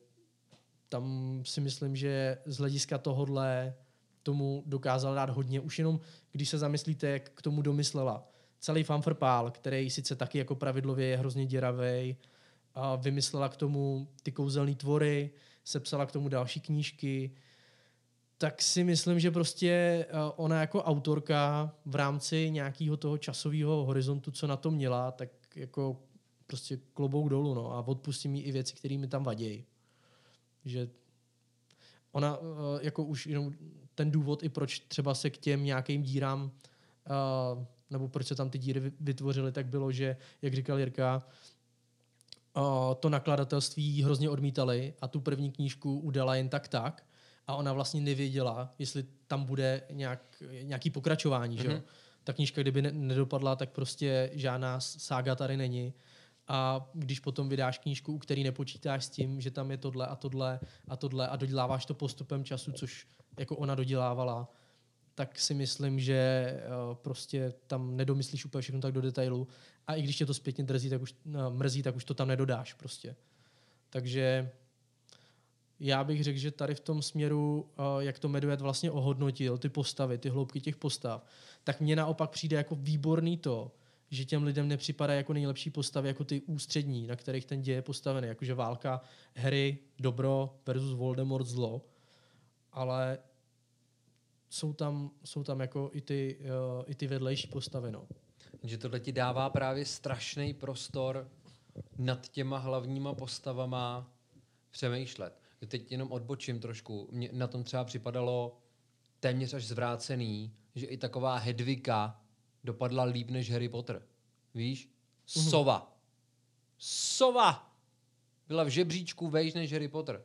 tam si myslím, že z hlediska tohodle tomu dokázal dát hodně. Už jenom, když se zamyslíte, jak k tomu domyslela. Celý fanfrpál, který sice taky jako pravidlově je hrozně děravej, a vymyslela k tomu ty kouzelné tvory, sepsala k tomu další knížky, tak si myslím, že prostě ona jako autorka v rámci nějakého toho časového horizontu, co na to měla, tak jako prostě klobouk dolů, no, a odpustím jí i věci, které mi tam vadějí. Že ona eh, jako už jenom ten důvod i proč třeba se k těm nějakým dírám uh, nebo proč se tam ty díry vy- vytvořily, tak bylo, že, jak říkal Jirka, uh, to nakladatelství hrozně odmítali a tu první knížku udala jen tak tak a ona vlastně nevěděla, jestli tam bude nějak, nějaký pokračování. Mm-hmm. Že? jo. Ta knížka, kdyby ne- nedopadla, tak prostě žádná sága tady není. A když potom vydáš knížku, u který nepočítáš s tím, že tam je tohle a tohle a tohle a doděláváš to postupem času, což jako ona dodělávala, tak si myslím, že eh, prostě tam nedomyslíš úplně všechno tak do detailu. A i když tě to zpětně drzí, tak už, no, mrzí, tak už to tam nedodáš prostě. Takže já bych řekl, že tady v tom směru, eh, jak to Medved vlastně ohodnotil, ty postavy, ty hloubky těch postav, tak mně naopak přijde jako výborný to, že těm lidem nepřipadá jako nejlepší postavy, jako ty ústřední, na kterých ten děj je postavený. Jakože válka Harry, dobro versus Voldemort, zlo. Ale jsou tam, jsou tam jako i ty, uh, i ty vedlejší postavy. No. Že tohle ti dává právě strašný prostor nad těma hlavníma postavama přemýšlet. Teď jenom odbočím trošku. Mně na tom třeba připadalo téměř až zvrácený, že i taková Hedvika dopadla líp než Harry Potter. Víš? Sova. Sova! Byla v žebříčku vejš než Harry Potter.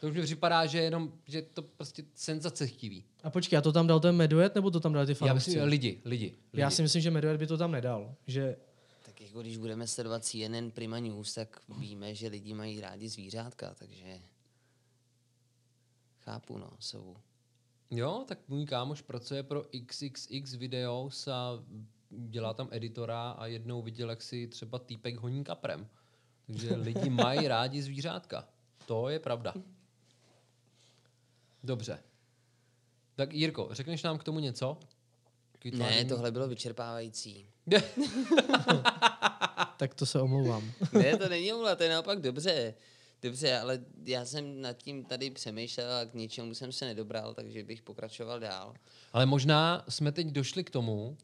To už mi připadá, že jenom, že to prostě senzace chtivý. A počkej, a to tam dal ten Medved, nebo to tam dali ty Já fanoušci? myslím, lidi, lidi. lidi. Já si myslím, že Medved by to tam nedal. Že tak jako když budeme sledovat CNN Prima News, tak víme, že lidi mají rádi zvířátka, takže chápu, no, jsou. Jo, tak můj kámoš pracuje pro XXX Videos a dělá tam editora a jednou viděl, jak si třeba týpek honí kaprem. Takže lidi mají rádi zvířátka. To je pravda. Dobře. Tak Jirko, řekneš nám k tomu něco? K Ne, tohle bylo vyčerpávající. tak to se omlouvám. ne, to není omluva, to je naopak dobře. Dobře, ale já jsem nad tím tady přemýšlel a k ničemu jsem se nedobral, takže bych pokračoval dál. Ale možná jsme teď došli k tomu,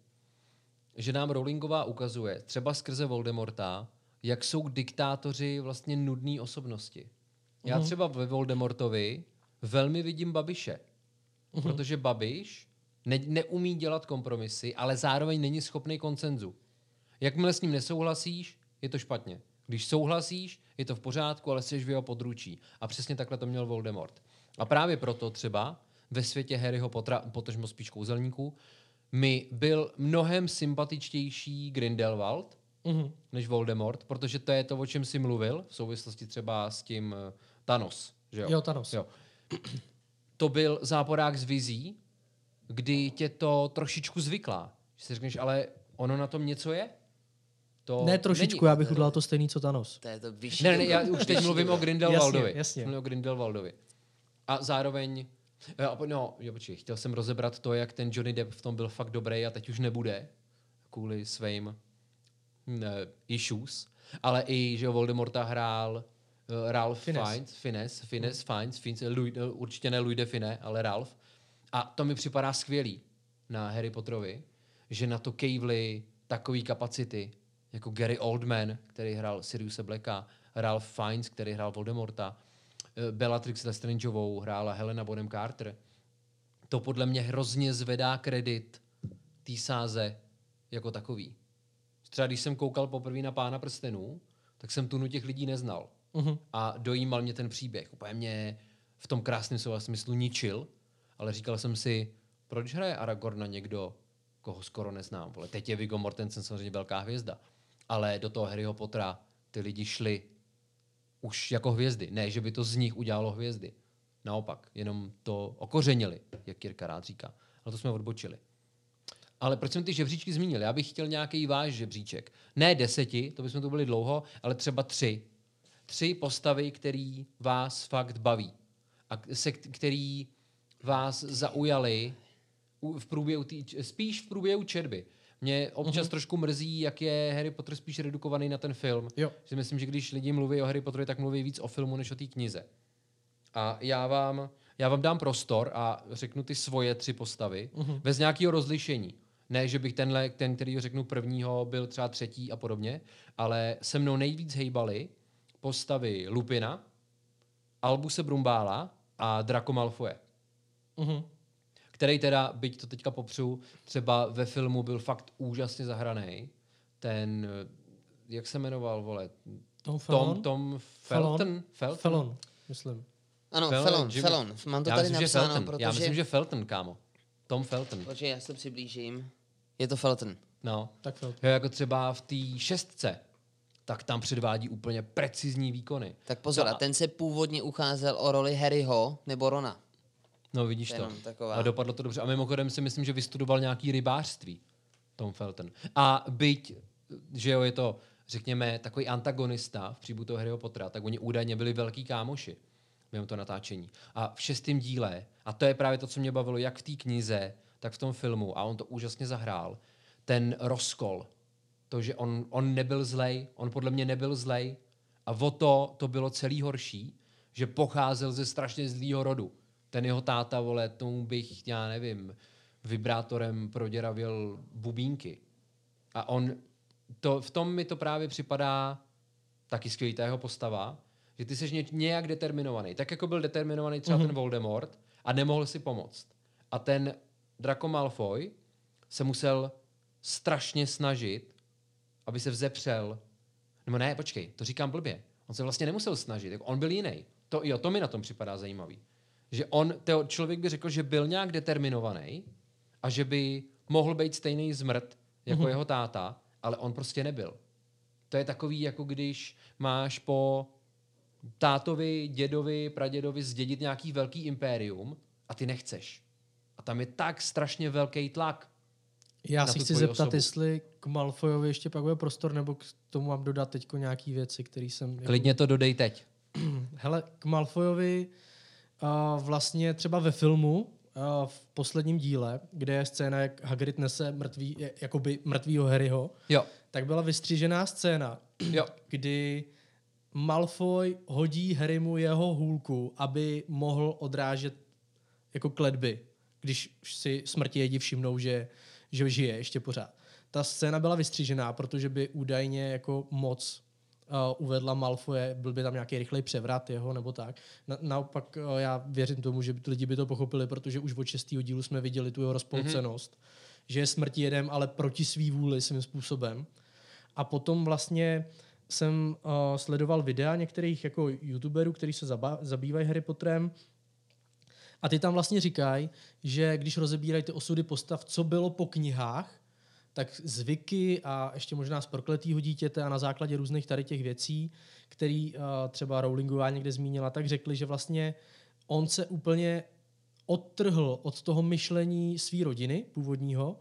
že nám Rowlingová ukazuje, třeba skrze Voldemorta, jak jsou diktátoři vlastně nudné osobnosti. Já třeba ve Voldemortovi velmi vidím Babiše. Protože Babiš ne, neumí dělat kompromisy, ale zároveň není schopný koncenzu. Jakmile s ním nesouhlasíš, je to špatně. Když souhlasíš, je to v pořádku, ale jsi v jeho područí. A přesně takhle to měl Voldemort. A právě proto třeba ve světě Harryho Pottera, potažmo spíš kouzelníků, mi byl mnohem sympatičtější Grindelwald Mhm. než Voldemort, protože to je to, o čem jsi mluvil, v souvislosti třeba s tím eh, Thanos. Že jo? Jo, Thanos. Jo. To byl záporák z vizí, kdy tě to trošičku zvyklá. Že si řekneš, ale ono na tom něco je? To Ne trošičku, není. já bych udělal to stejný, co Thanos. To je to vyšší. Ne, ne, já už teď mluvím o Grindelwaldovi. Jasně, jasně. Mluvím o Grindelwaldovi. A zároveň, eh, no, jo, počkej, chtěl jsem rozebrat to, jak ten Johnny Depp v tom byl fakt dobrý a teď už nebude kvůli svým ne, issues. Ale i, že jo, Voldemorta hrál uh, Ralph Fiennes. Fiennes, Fiennes, Fiennes, Fiennes, Fiennes, Louis, eh, určitě ne Louis de Finet, ale Ralph. A to mi připadá skvělý na Harry Potterovi, že na to kejvly takový kapacity, jako Gary Oldman, který hrál Siriuse Blacka, Ralph Fiennes, který hrál Voldemorta, eh, Bellatrix Lestrangeovou hrála Helena Bonham Carter. To podle mě hrozně zvedá kredit té sáze jako takový. Třeba když jsem koukal poprvé na Pána prstenů, tak jsem tunu těch lidí neznal. Mhm. A dojímal mě ten příběh. Úplně mě v tom krásném slova smyslu ničil, ale říkal jsem si, proč hraje Aragorna někdo, koho skoro neznám. Vole, teď je Viggo Mortensen samozřejmě velká hvězda, ale do toho Harryho Pottera ty lidi šli už jako hvězdy. Ne, že by to z nich udělalo hvězdy. Naopak, jenom to okořenili, jak Kirka rád říká. Ale to jsme odbočili. Ale proč jsem ty žebříčky zmínil? Já bych chtěl nějaký váš žebříček. Ne deseti, to bychom tu byli dlouho, ale třeba tři. Tři postavy, který vás fakt baví. A se, který vás zaujali v průběhu tý, spíš v průběhu četby. Mě občas uh-huh. trošku mrzí, jak je Harry Potter spíš redukovaný na ten film. Jo. Že myslím, že když lidi mluví o Harry Potterovi, tak mluví víc o filmu, než o té knize. A já vám, já vám dám prostor a řeknu ty svoje tři postavy uh-huh. bez nějakého rozlišení. Ne, že bych tenhle, ten, který řeknu prvního, byl třeba třetí a podobně, ale se mnou nejvíc hejbaly postavy Lupina, Albuse Brumbála a Draco Malfoje Mhm. Který teda, byť to teďka popřu, třeba ve filmu byl fakt úžasně zahraný. Ten, jak se jmenoval, vole? Tom Felon? Tom, Tom Felon? Felton? Felton? Felon, myslím. Ano, Felon, Felon, Jimmy. Felon. Mám to Já tady myslím, napsáno, Felton. protože... Já myslím, že Felton, kámo. Tom Felton. Počkej, já se přiblížím. Je to Felton. No. Tak Felton. Jo, jako třeba v té šestce, tak tam předvádí úplně precizní výkony. Tak pozor, No a ten se původně ucházel o roli Harryho nebo Rona. No vidíš To to. taková- A dopadlo to dobře. A mimochodem si myslím, že vystudoval nějaký rybářství, Tom Felton. A byť, že jo, je to, řekněme, takový antagonista v příběhu toho Harryho Pottera, tak oni údajně byli velký kámoši během toho natáčení. A v šestém díle, a to je právě to, co mě bavilo, jak v té knize, tak v tom filmu, a on to úžasně zahrál, ten rozkol, to, že on, on nebyl zlej, on podle mě nebyl zlej, a o to to bylo celý horší, že pocházel ze strašně zlýho rodu. Ten jeho táta, vole, tomu bych, já nevím, vibrátorem proděravil bubínky. A on, to, v tom mi to právě připadá taky skvělý, ta jeho postava, že ty jsi ně, nějak determinovaný. Tak jako byl determinovaný třeba mm-hmm. ten Voldemort a nemohl si pomoct. A ten Draco Malfoy se musel strašně snažit, aby se vzepřel. Nebo ne, počkej, to říkám blbě. On se vlastně nemusel snažit, jako on byl jiný. To, jo, to mi na tom připadá zajímavý. Že on, to člověk by řekl, že byl nějak determinovaný a že by mohl být stejný zmrt jako mm-hmm. jeho táta, ale on prostě nebyl. To je takový, jako když máš po tátovi, dědovi, pradědovi zdědit nějaký velký impérium a ty nechceš. A tam je tak strašně velký tlak. Já tu chci zeptat, osobu. jestli k Malfojovi ještě pak bude prostor, nebo k tomu mám dodat teď nějaký věci, které jsem... Jako... Klidně to dodej teď. Hele, k Malfojovi uh, vlastně třeba ve filmu, v posledním díle, kde je scéna, jak Hagrid nese mrtvý, jakoby mrtvýho Harryho, Jo, tak byla vystřížená scéna, jo. kdy Malfoy hodí Harrymu jeho hůlku, aby mohl odrážet jako kledby, když si smrti jedi všimnou, že, že žije ještě pořád. Ta scéna byla vystřížená, protože by údajně jako moc uh, uvedla Malfoje, byl by tam nějaký rychlej převrat jeho nebo tak. Na, naopak uh, já věřím tomu, že lidi by to pochopili, protože už od šestého dílu jsme viděli tu jeho rozpolcenost, mm-hmm. že je smrti jedem, ale proti svý vůli svým způsobem. A potom vlastně jsem uh, sledoval videa některých jako youtuberů, kteří se zaba- zabývají Harry Potterem a ty tam vlastně říkají, že když rozebírají ty osudy postav, co bylo po knihách, tak zvyky a ještě možná z prokletýho dítěte a na základě různých tady těch věcí, který uh, třeba Rowlingová někde zmínila, tak řekli, že vlastně on se úplně odtrhl od toho myšlení své rodiny původního,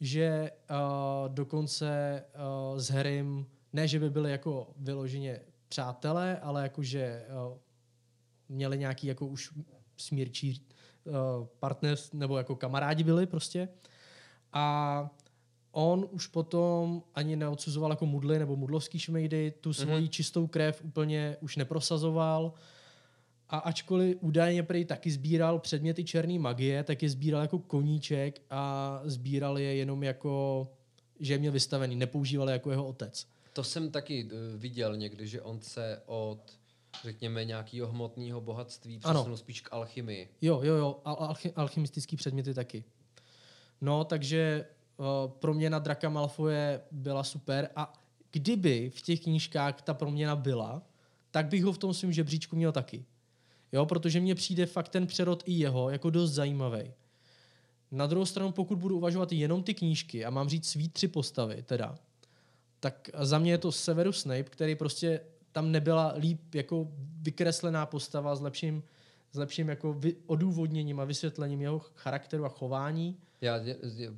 že uh, dokonce uh, s Harrym, ne, že by byli jako vyloženě přátelé, ale jako, že uh, měli nějaký jako už smírčí uh, partner, nebo jako kamarádi byli prostě. A on už potom ani neodsuzoval jako mudly nebo mudlovský šmejdy, tu svoji mm-hmm. čistou krev úplně už neprosazoval. A ačkoliv údajně prý taky sbíral předměty černé magie, tak je sbíral jako koníček a sbíral je jenom jako, že je měl vystavený, nepoužíval je jako jeho otec. To jsem taky uh, viděl někdy, že on se od řekněme, nějakého hmotného bohatství přesunul spíš k alchymii. Jo, jo, jo, al- alchy- alchymistický předměty taky. No, takže proměna Draka Malfoje byla super a kdyby v těch knížkách ta proměna byla, tak bych ho v tom svém žebříčku měl taky. Jo, protože mně přijde fakt ten přerod i jeho jako dost zajímavý. Na druhou stranu, pokud budu uvažovat jenom ty knížky a mám říct svý tři postavy, teda, tak za mě je to Severus Snape, který prostě tam nebyla líp jako vykreslená postava s lepším, s lepším jako vy, odůvodněním a vysvětlením jeho charakteru a chování. Já,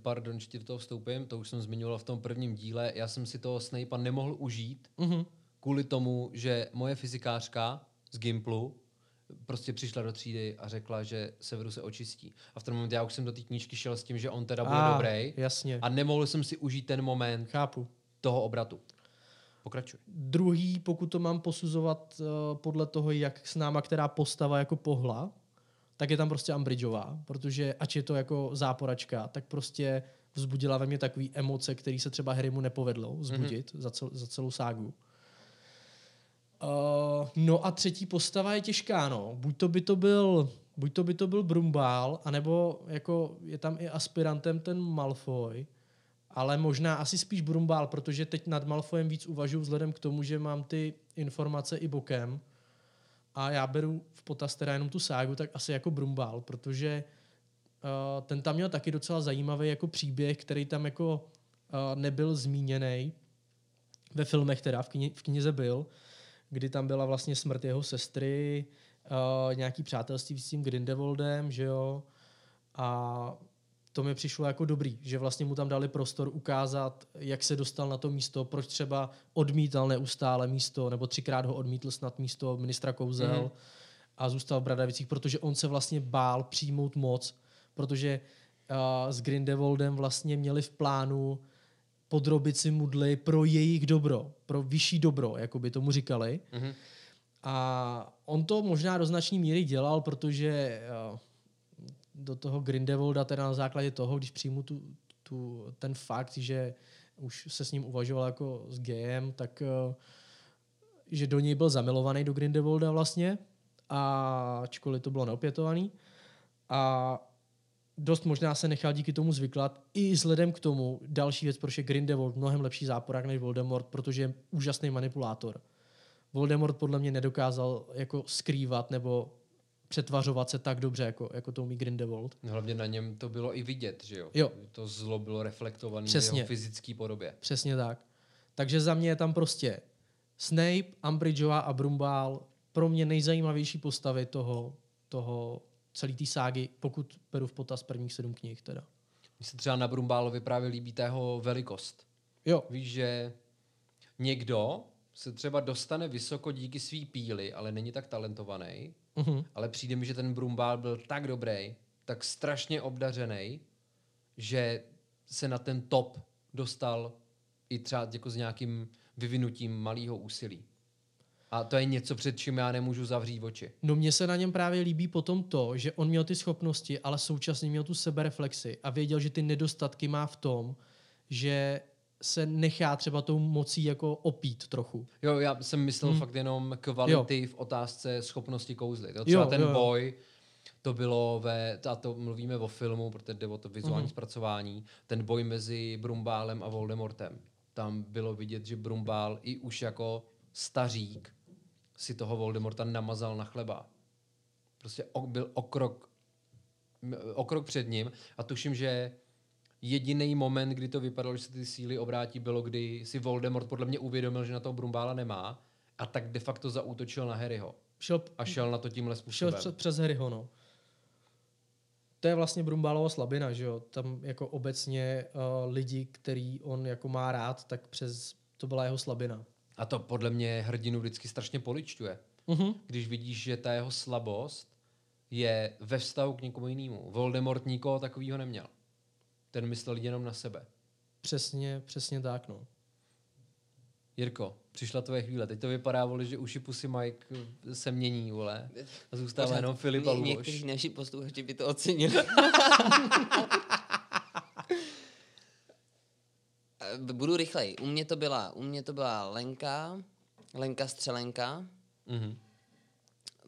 pardon, že ti do toho vstoupím, to už jsem zmiňoval v tom prvním díle, já jsem si toho Snape'a nemohl užít Mhm. kvůli tomu, že moje fyzikářka z Gimplu prostě přišla do třídy a řekla, že Severu se očistí. A v ten moment já už jsem do té knížky šel s tím, že on teda bude Ah, dobrý Jasně, a nemohl jsem si užít ten moment chápu. toho obratu. Pokračuj. Druhý, pokud to mám posuzovat uh, podle toho, jak s náma která postava jako pohla, tak je tam prostě Umbridgeová, protože ač je to jako záporačka, tak prostě vzbudila ve mně takové emoce, které se třeba Harrymu nepovedlo vzbudit mm-hmm. za, cel, za celou ságu. Uh, no a třetí postava je těžká, no. Buď to by to byl, buď to by to byl Brumbál, anebo jako je tam i aspirantem ten Malfoy, ale možná asi spíš Brumbál, protože teď nad Malfoyem víc uvažuji vzhledem k tomu, že mám ty informace i bokem a já beru v potaz teda jenom tu ságu, tak asi jako Brumbál, protože uh, ten tam měl taky docela zajímavý jako příběh, který tam jako uh, nebyl zmíněný ve filmech teda, v, kni- v knize byl, kdy tam byla vlastně smrt jeho sestry, uh, nějaký přátelství s tím Grindelwaldem, že jo, a to mi přišlo jako dobrý, že vlastně mu tam dali prostor ukázat, jak se dostal na to místo, proč třeba odmítal neustále místo, nebo třikrát ho odmítl snad místo ministra Kouzel Mhm. mm-hmm. a zůstal v Bradavicích, protože on se vlastně bál přijmout moc, protože uh, s Grindelwaldem vlastně měli v plánu podrobit si mudly pro jejich dobro, pro vyšší dobro, jako by tomu říkali. Mhm. A on to možná do značné míry dělal, protože eh, do toho Grindelwalda teda na základě toho, když přijmu tu, tu, ten fakt, že už se s ním uvažoval jako s GM, tak eh, že do něj byl zamilovaný do Grindelwalda vlastně, a ačkoliv to bylo neopětovaný. A dost možná se nechal díky tomu zvyklat i vzhledem k tomu další věc, proč je Grindelwald mnohem lepší záporák než Voldemort, protože je úžasný manipulátor. Voldemort podle mě nedokázal jako skrývat nebo přetvařovat se tak dobře, jako, jako to umí Grindelwald. No, Hlavně na něm to bylo i vidět, že jo? Jo. To zlo bylo reflektované v jeho fyzické podobě. Přesně tak. Takže za mě je tam prostě Snape, Umbridgeová a Brumbál pro mě nejzajímavější postavy toho, toho celé té ságy, pokud beru v potaz prvních sedm knih teda. Mně se třeba na Brumbálovi právě líbí ta jeho velikost. Jo, Víš, že někdo se třeba dostane vysoko díky svý píli, ale není tak talentovaný, uh-huh. ale přijde mi, že ten Brumbál byl tak dobrý, tak strašně obdařený, že se na ten top dostal i třeba jako s nějakým vyvinutím malého úsilí. A to je něco, před čím já nemůžu zavřít oči. No mně se na něm právě líbí potom to, že on měl ty schopnosti, ale současně měl tu sebereflexi a věděl, že ty nedostatky má v tom, že se nechá třeba tou mocí jako opít trochu. Jo, já jsem myslel Hmm. fakt jenom kvality v otázce schopnosti kouzlit. Jo, třeba Jo, ten jo, jo. boj, to bylo ve, a to mluvíme o filmu, protože jde o to vizuální Mhm. zpracování, ten boj mezi Brumbálem a Voldemortem. Tam bylo vidět, že Brumbál i už jako stařík si toho Voldemorta namazal na chleba. Prostě o, byl o krok, m- o krok před ním a tuším, že jediný moment, kdy to vypadalo, že se ty síly obrátí, bylo, kdy si Voldemort podle mě uvědomil, že na toho Brumbála nemá a tak de facto zaútočil na Harryho Šel, a šel na to tímhle šel způsobem. přes, přes Harryho, no. To je vlastně Brumbálova slabina, že jo? Tam jako obecně uh, lidi, který on jako má rád, tak přes to byla jeho slabina. A to podle mě hrdinu vždycky strašně poličťuje. Uh-huh. Když vidíš, že ta jeho slabost je ve vztahu k někomu jinému. Voldemort nikoho takového neměl. Ten myslel jenom na sebe. Přesně, přesně tak, no. Jirko, přišla tvoje chvíle. Teď to vypadá, vole, že uši pusy Mike eh, se mění, vole. A zůstává Pořád jenom Filip a Luboš. Někteří naši posluchači by to ocenili. Eh, Budu rychlej. U mě to byla, u mě to byla Lenka, Lenka Střelenka, Mhm.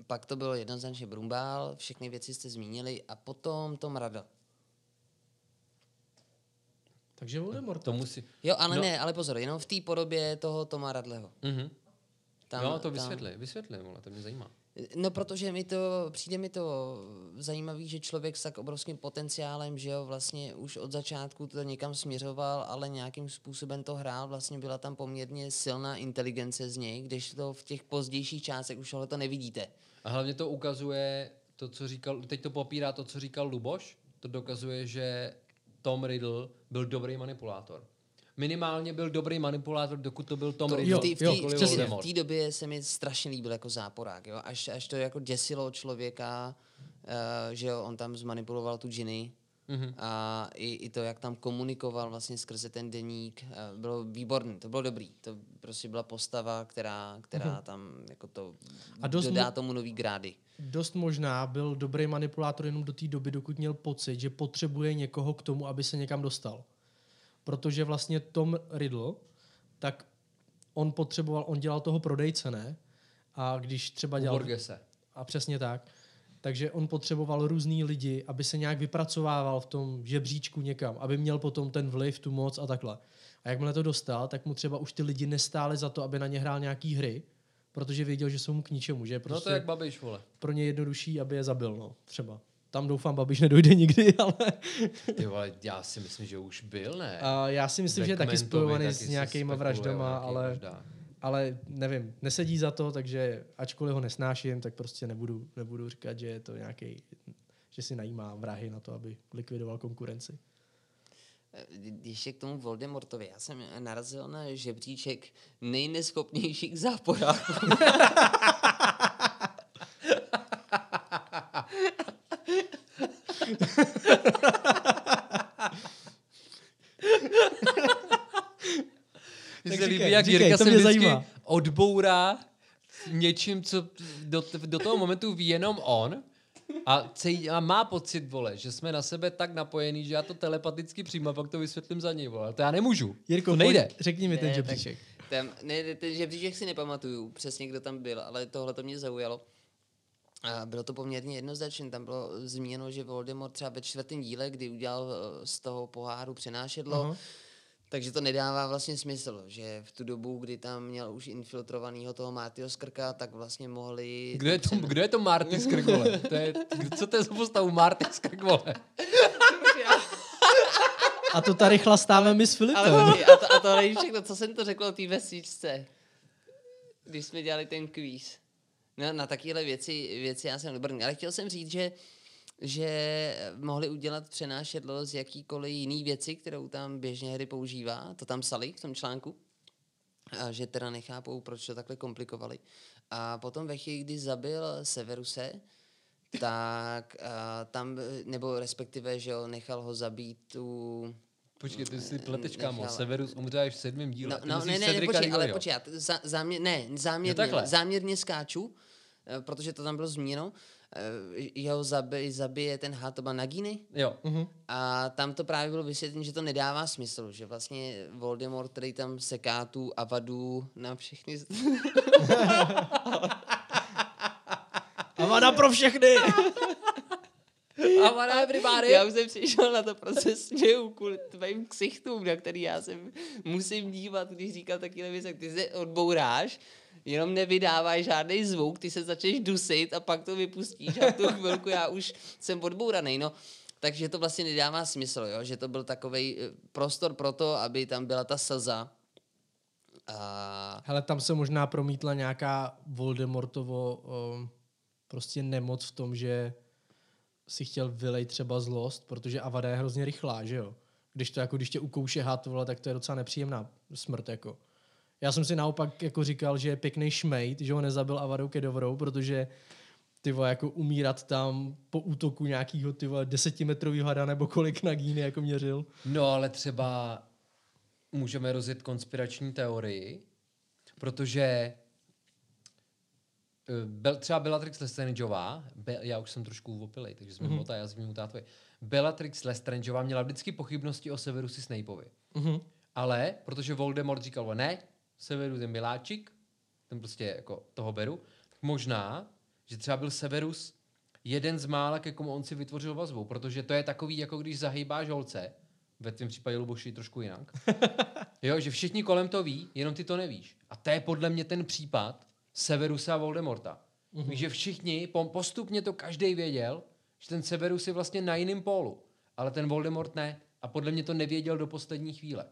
pak to bylo jednoznačně Brumbál, všechny věci jste zmínili a potom Tom Radl. Takže Voldemort. To musí... Jo, ale No. ne, ale pozor, jenom v té podobě toho Toma Radleho. Mhm. Tam, no, to tam- vysvětli, vysvětli, vole, to mě zajímá. No, protože mi to, přijde mi to zajímavý, že člověk s tak obrovským potenciálem, že jo, vlastně už od začátku to někam směřoval, ale nějakým způsobem to hrál, vlastně byla tam poměrně silná inteligence z něj, když to v těch pozdějších částech už tohle to nevidíte. A hlavně to ukazuje to, co říkal, teď to popírá to, co říkal Luboš, to dokazuje, že Tom Riddle byl dobrý manipulátor. Minimálně byl dobrý manipulátor, dokud to byl Tom To, Riddle. v té době se mi strašně líbil jako záporák, jo? Až, až to jako děsilo člověka, uh, že jo, on tam zmanipuloval tu Ginny, Mhm. a i, i to, jak tam komunikoval vlastně skrze ten deník, eh, bylo výborný, to bylo dobrý. To prostě byla postava, která, která tam jako to. A dost dodá mo- tomu nový grády. Dost možná byl dobrý manipulátor jenom do té doby, dokud měl pocit, že potřebuje někoho k tomu, aby se někam dostal. Protože vlastně Tom Riddle, tak on potřeboval, on dělal toho prodejce, ne? A když třeba dělal... Borgese. A přesně tak. Takže on potřeboval různý lidi, aby se nějak vypracovával v tom žebříčku někam, aby měl potom ten vliv, tu moc a takhle. A jakmile to dostal, tak mu třeba už ty lidi nestáli za to, aby na ně hrál nějaký hry, protože věděl, že jsou mu k ničemu, že je No prostě to je jak Babiš, vole. pro ně jednodušší, aby je zabil, no, třeba. Tam doufám, Babiš nedojde nikdy, ale Ty vole, já si myslím, že už byl, ne? a já si myslím, že je taky spojovaný taky s nějakýma vraždama, ale, vraždách. Ale nevím, nesedí za to, takže ačkoliv ho nesnáším, tak prostě nebudu, nebudu říkat, že je to nějaký, že si najímá vrahy na to, aby likvidoval konkurenci. Ještě k tomu Voldemortovi. Já jsem narazil na žebříček nejneschopnějších záporáků. Mně Tak se říkej, líbí, jak říkej, Jirka to se mě vždycky zajímá. odbourá něčím, co do, do toho momentu ví jenom on a, cej, a má pocit, vole, že jsme na sebe tak napojení, že já to telepaticky přijmu a pak to vysvětlím za něj, vole. Ale To já nemůžu. Jirko, to nejde. pojď, řekni mi ten Ne, žebříček. Tam, ne, ten žebříček si nepamatuju přesně, kdo tam byl, ale tohle to mě zaujalo. A bylo to poměrně jednoznačné. Tam bylo zmíněno, že Voldemort třeba ve čtvrtém díle, kdy udělal eh, z toho poháru přenášedlo, Aha. Takže to nedává vlastně smysl, že v tu dobu, kdy tam měl už infiltrovanýho toho Martyho Skrka, tak vlastně mohli... Kdo je to, kdo je to Marty Skrk, vole? To je, co to je za postavu Marty Skrk, vole? A to tady chlastáme my s Filipem. Ale a to, a to není všechno, co jsem to řekl o té vesničce, když jsme dělali ten kvíz. No, na takovéhle věci, věci já jsem dobrý. Ale chtěl jsem říct, že, že mohli udělat přenášedlo z jakýkoliv jiný věci, kterou tam běžně hry používá. To tam psali v tom článku. A že teda nechápou, proč to takhle komplikovali. A potom ve chvíli, kdy zabil Severuse, tak a, tam, nebo respektive, že jo, nechal ho zabít tu... Počkej, ty si pleteš, kámo. Nechala. Severus umře až v sedmém díle. No, no ne, ne, ne, počkej, ale počkej, za, záměr, ne, záměrně, takhle. záměrně skáču, eh, protože to tam bylo zmíněno. Eh, jeho zabije, zabije ten had, to byl Nagini. Jo. Mhm. A tam to právě bylo vysvětleno, že to nedává smysl, že vlastně Voldemort, který tam seká tu Avadu na všechny... Avada pro všechny! A everybody. Já už jsem přišel na to prostě směju kvůli tvým ksichtům, na který já se musím dívat, když říkal takové věci, jak ty se odbouráš, jenom nevydáváš žádný zvuk, ty se začneš dusit a pak to vypustíš a tu chvilku já už jsem odbouraný, no. Takže to vlastně nedává smysl, jo? že to byl takový prostor pro to, aby tam byla ta slza. A Hele, tam se možná promítla nějaká Voldemortovo um, prostě nemoc v tom, že si chtěl vylej třeba zlost, protože Avada je hrozně rychlá, že jo? Když to jako, když tě ukouše had, vole, tak to je docela nepříjemná smrt, jako. Já jsem si naopak jako říkal, že je pěkný šmejt, že ho nezabil Avadou Kedovrou, protože ty vole, jako umírat tam po útoku nějakýho ty vole, desetimetrovýho hada nebo kolik Nagíny jako měřil. No ale třeba můžeme rozjet konspirační teorii, protože eh, Bel, třeba Bellatrix Lestrangeová, Be, já už jsem trošku opilej, takže jsme mm-hmm. já zvím tátovi. Bellatrix Lestrangeová měla vždycky pochybnosti o Severusi Snapeovi. Mhm. Ale, protože Voldemort říkal, ne, Severus je miláčik, ten prostě jako toho beru, tak možná, že třeba byl Severus jeden z mála, ke komu on si vytvořil vazbu, protože to je takový, jako když zahýbáš holce, ve tvém případě Luboši trošku jinak. jo, že všichni kolem to ví, jenom ty to nevíš. A to je podle mě ten případ Severusa a Voldemorta. Mm-hmm. Že všichni, po- postupně to každý věděl, že ten Severus je vlastně na jiném pólu, ale ten Voldemort ne. A podle mě to nevěděl do poslední chvíle.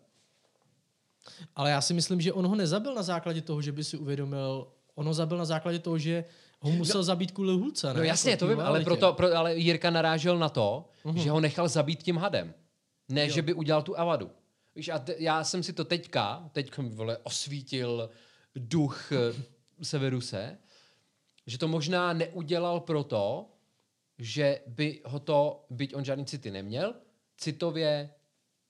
Ale já si myslím, že on ho nezabil na základě toho, že by si uvědomil, on ho zabil na základě toho, že ho musel no, zabít kvůli hulce, ne? No jasně, Jako to té vím, ale, proto, pro, ale Jirka narážel na to, uh-huh. že ho nechal zabít tím hadem. Ne, jo. že by udělal tu avadu. Víš, a te, já jsem si to teďka, teď vole, osvítil duch eh, Severuse, že to možná neudělal proto, že by ho to, byť on žádný city neměl, citově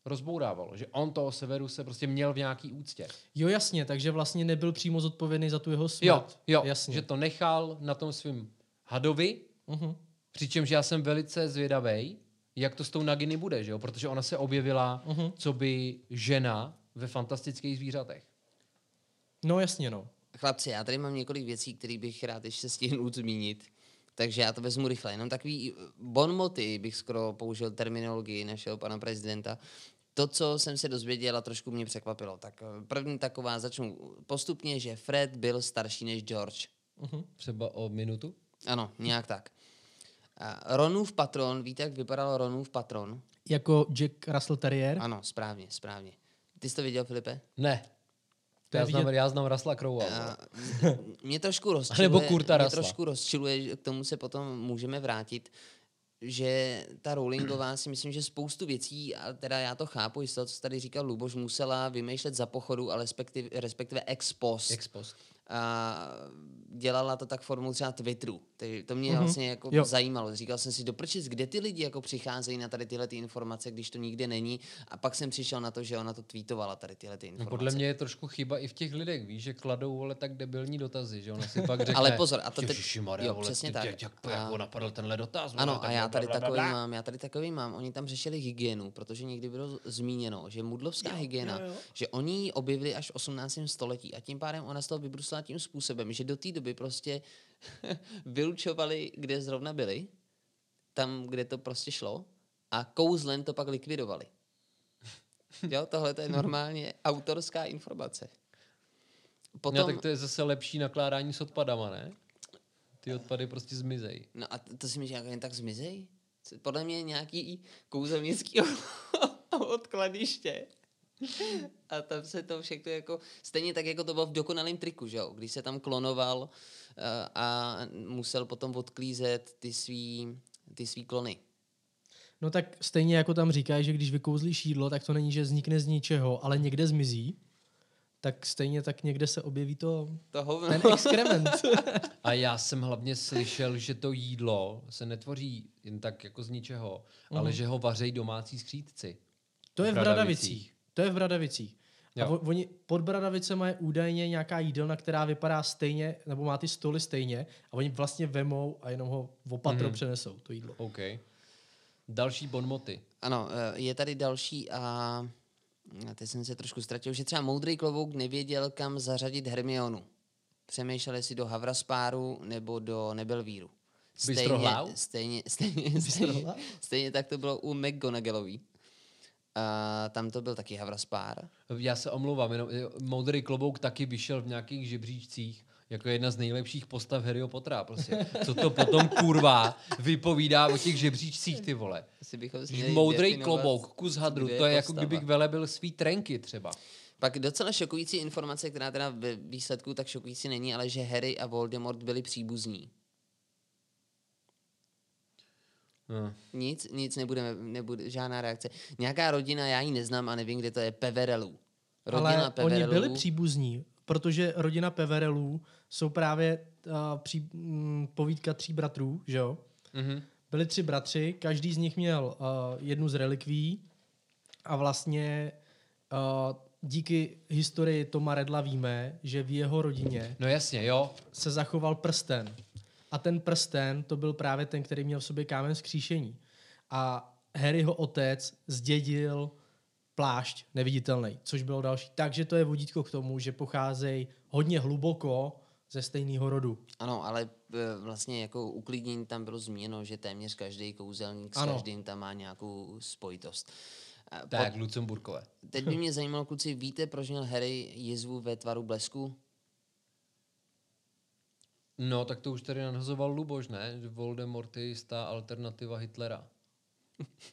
rozbourávalo. Že on toho Severuse prostě měl v nějaký úctě. Jo, jasně, takže vlastně nebyl přímo zodpovědný za tu jeho smrt. Jo, jo, jasně. že to nechal na tom svým hadovi, Uh-huh. Přičemž já jsem velice zvědavý, jak to s tou Naginy bude, že jo? protože ona se objevila Mhm. co by žena ve fantastických zvířatech. No jasně, no. Chlapci, já tady mám několik věcí, které bych rád ještě stihnul zmínit. Takže já to vezmu rychle. Jenom takový bonmoty, bych skoro použil terminologii našeho pana prezidenta. To, co jsem se dozvěděl a trošku mě překvapilo. Tak eh, první taková, začnu postupně, že Fred byl starší než George. Uh-huh. Třeba o minutu? Ano, nějak tak. A Ronův patron, víte, jak vypadal Ronův patron? Jako Jack Russell Terrier. Ano, správně, správně. Ty jsi to viděl, Filipe? Ne. To já, znám, já znám Rasla Crowe. A mě trošku rozčiluje, Nebo Kurta mě trošku rozčiluje, že k tomu se potom můžeme vrátit, že ta Rowlingová si myslím, že spoustu věcí, a teda já to chápu, i co tady říkal Luboš, musela vymýšlet za pochodu, ale respektive, respektive ex post. Ex post. A dělala to tak formou třeba Twitteru. Takže to mě Mhm. vlastně jako Jo. zajímalo. Říkal jsem si, doprčit, kde ty lidi jako přicházejí na tady tyhle ty informace, když to nikde není. A pak jsem přišel na to, že ona to tweetovala tady tyhle ty No, informace. podle mě je trošku chyba i v těch lidech, víš, že kladou vole tak debilní dotazy, že ona si pak řekne, Ale pozor, a to teď- "Ježišimarja, jo, vole, přesně ty- tak. Jak, jak, A- jak napadl tenhle dotaz? Ano, a já bla, tady takový mám, já tady takový mám. Oni tam řešili hygienu, protože někdy bylo zmíněno, že mudlovská hygiena, že oni ji objevili až v 18. století a tím pádem ona z toho vybrusila tím způsobem, že do té doby prostě vylučovali, kde zrovna byli, tam, kde to prostě šlo a kouzlem to pak likvidovali. Jo, tohle to je normálně autorská informace. No, tak to je zase lepší nakládání s odpadama, ne? Ty odpady prostě zmizejí. No a to si myslíš, jak jen tak zmizej? Co- Podle mě nějaký kouzelnický odkladiště. A tam se to všechno jako, stejně tak, jako to bylo v dokonalém triku, že jo? Když se tam klonoval eh, a musel potom odklízet ty svý, ty svý klony. No tak stejně jako tam říkají, že když vykouzlíš jídlo, tak to není, že vznikne z ničeho, ale někde zmizí, tak stejně tak někde se objeví to, To hovno. ten exkrement. A já jsem hlavně slyšel, že to jídlo se netvoří jen tak jako z ničeho, ale že ho vařejí domácí skřídci. To je v Bradavicích. To je v Bradavicích. A Jo. o- oni pod Bradavicema je údajně nějaká jídelna, která vypadá stejně, nebo má ty stoly stejně a oni vlastně vemou a jenom ho v opatro Mhm. přenesou, to jídlo. OK. Další bonmoty. Ano, eh, je tady další a a teď jsem se trošku ztratil, že třeba moudrý klobouk nevěděl, kam zařadit Hermionu. Přemýšlel, jestli do Havraspáru nebo do Nebelvíru. Stejně, Bystrohlau? stejně, stejně, stejně, stejně tak to bylo u McGonagallový. A tam to byl taky Havraspár. Já se omlouvám, jenom eh, Moudrý klobouk taky vyšel v nějakých žebříčcích jako jedna z nejlepších postav Harryho Pottera. Prostě. Co to potom kurva vypovídá o těch žebříčcích, ty vole. Moudrý klobouk, kus hadru, to je jako postava. kdybych velebil svý trenky třeba. Pak docela šokující informace, která teda ve výsledku tak šokující není, ale že Harry a Voldemort byli příbuzní. No. Nic, nic nebudeme, nebude, žádná reakce. Nějaká rodina, já ji neznám a nevím, kde to je, Peverelů. Rodina Ale oni Peverelů. byli příbuzní, protože rodina Peverelů jsou právě uh, pří, mm, povídka tří bratrů, že jo? Mhm. Byli tři bratři, každý z nich měl uh, jednu z relikví a vlastně uh, díky historii Toma Redla víme, že v jeho rodině No jasně, jo. se zachoval prsten. A ten prsten to byl právě ten, který měl v sobě kámen skříšení. A Harryho otec zdědil plášť neviditelný, což bylo další. Takže to je vodítko k tomu, že pocházejí hodně hluboko ze stejného rodu. Ano, ale e, vlastně jako uklidnění tam bylo zmíněno, že téměř každý kouzelník s Ano. každým tam má nějakou spojitost. A Tak, Lucemburkové. Teď by mě zajímalo, kluci, víte, proč měl Harry jizvu ve tvaru blesku? No, tak to už tady nadhazoval Luboš, ne? Že Voldemort je jistá alternativa Hitlera.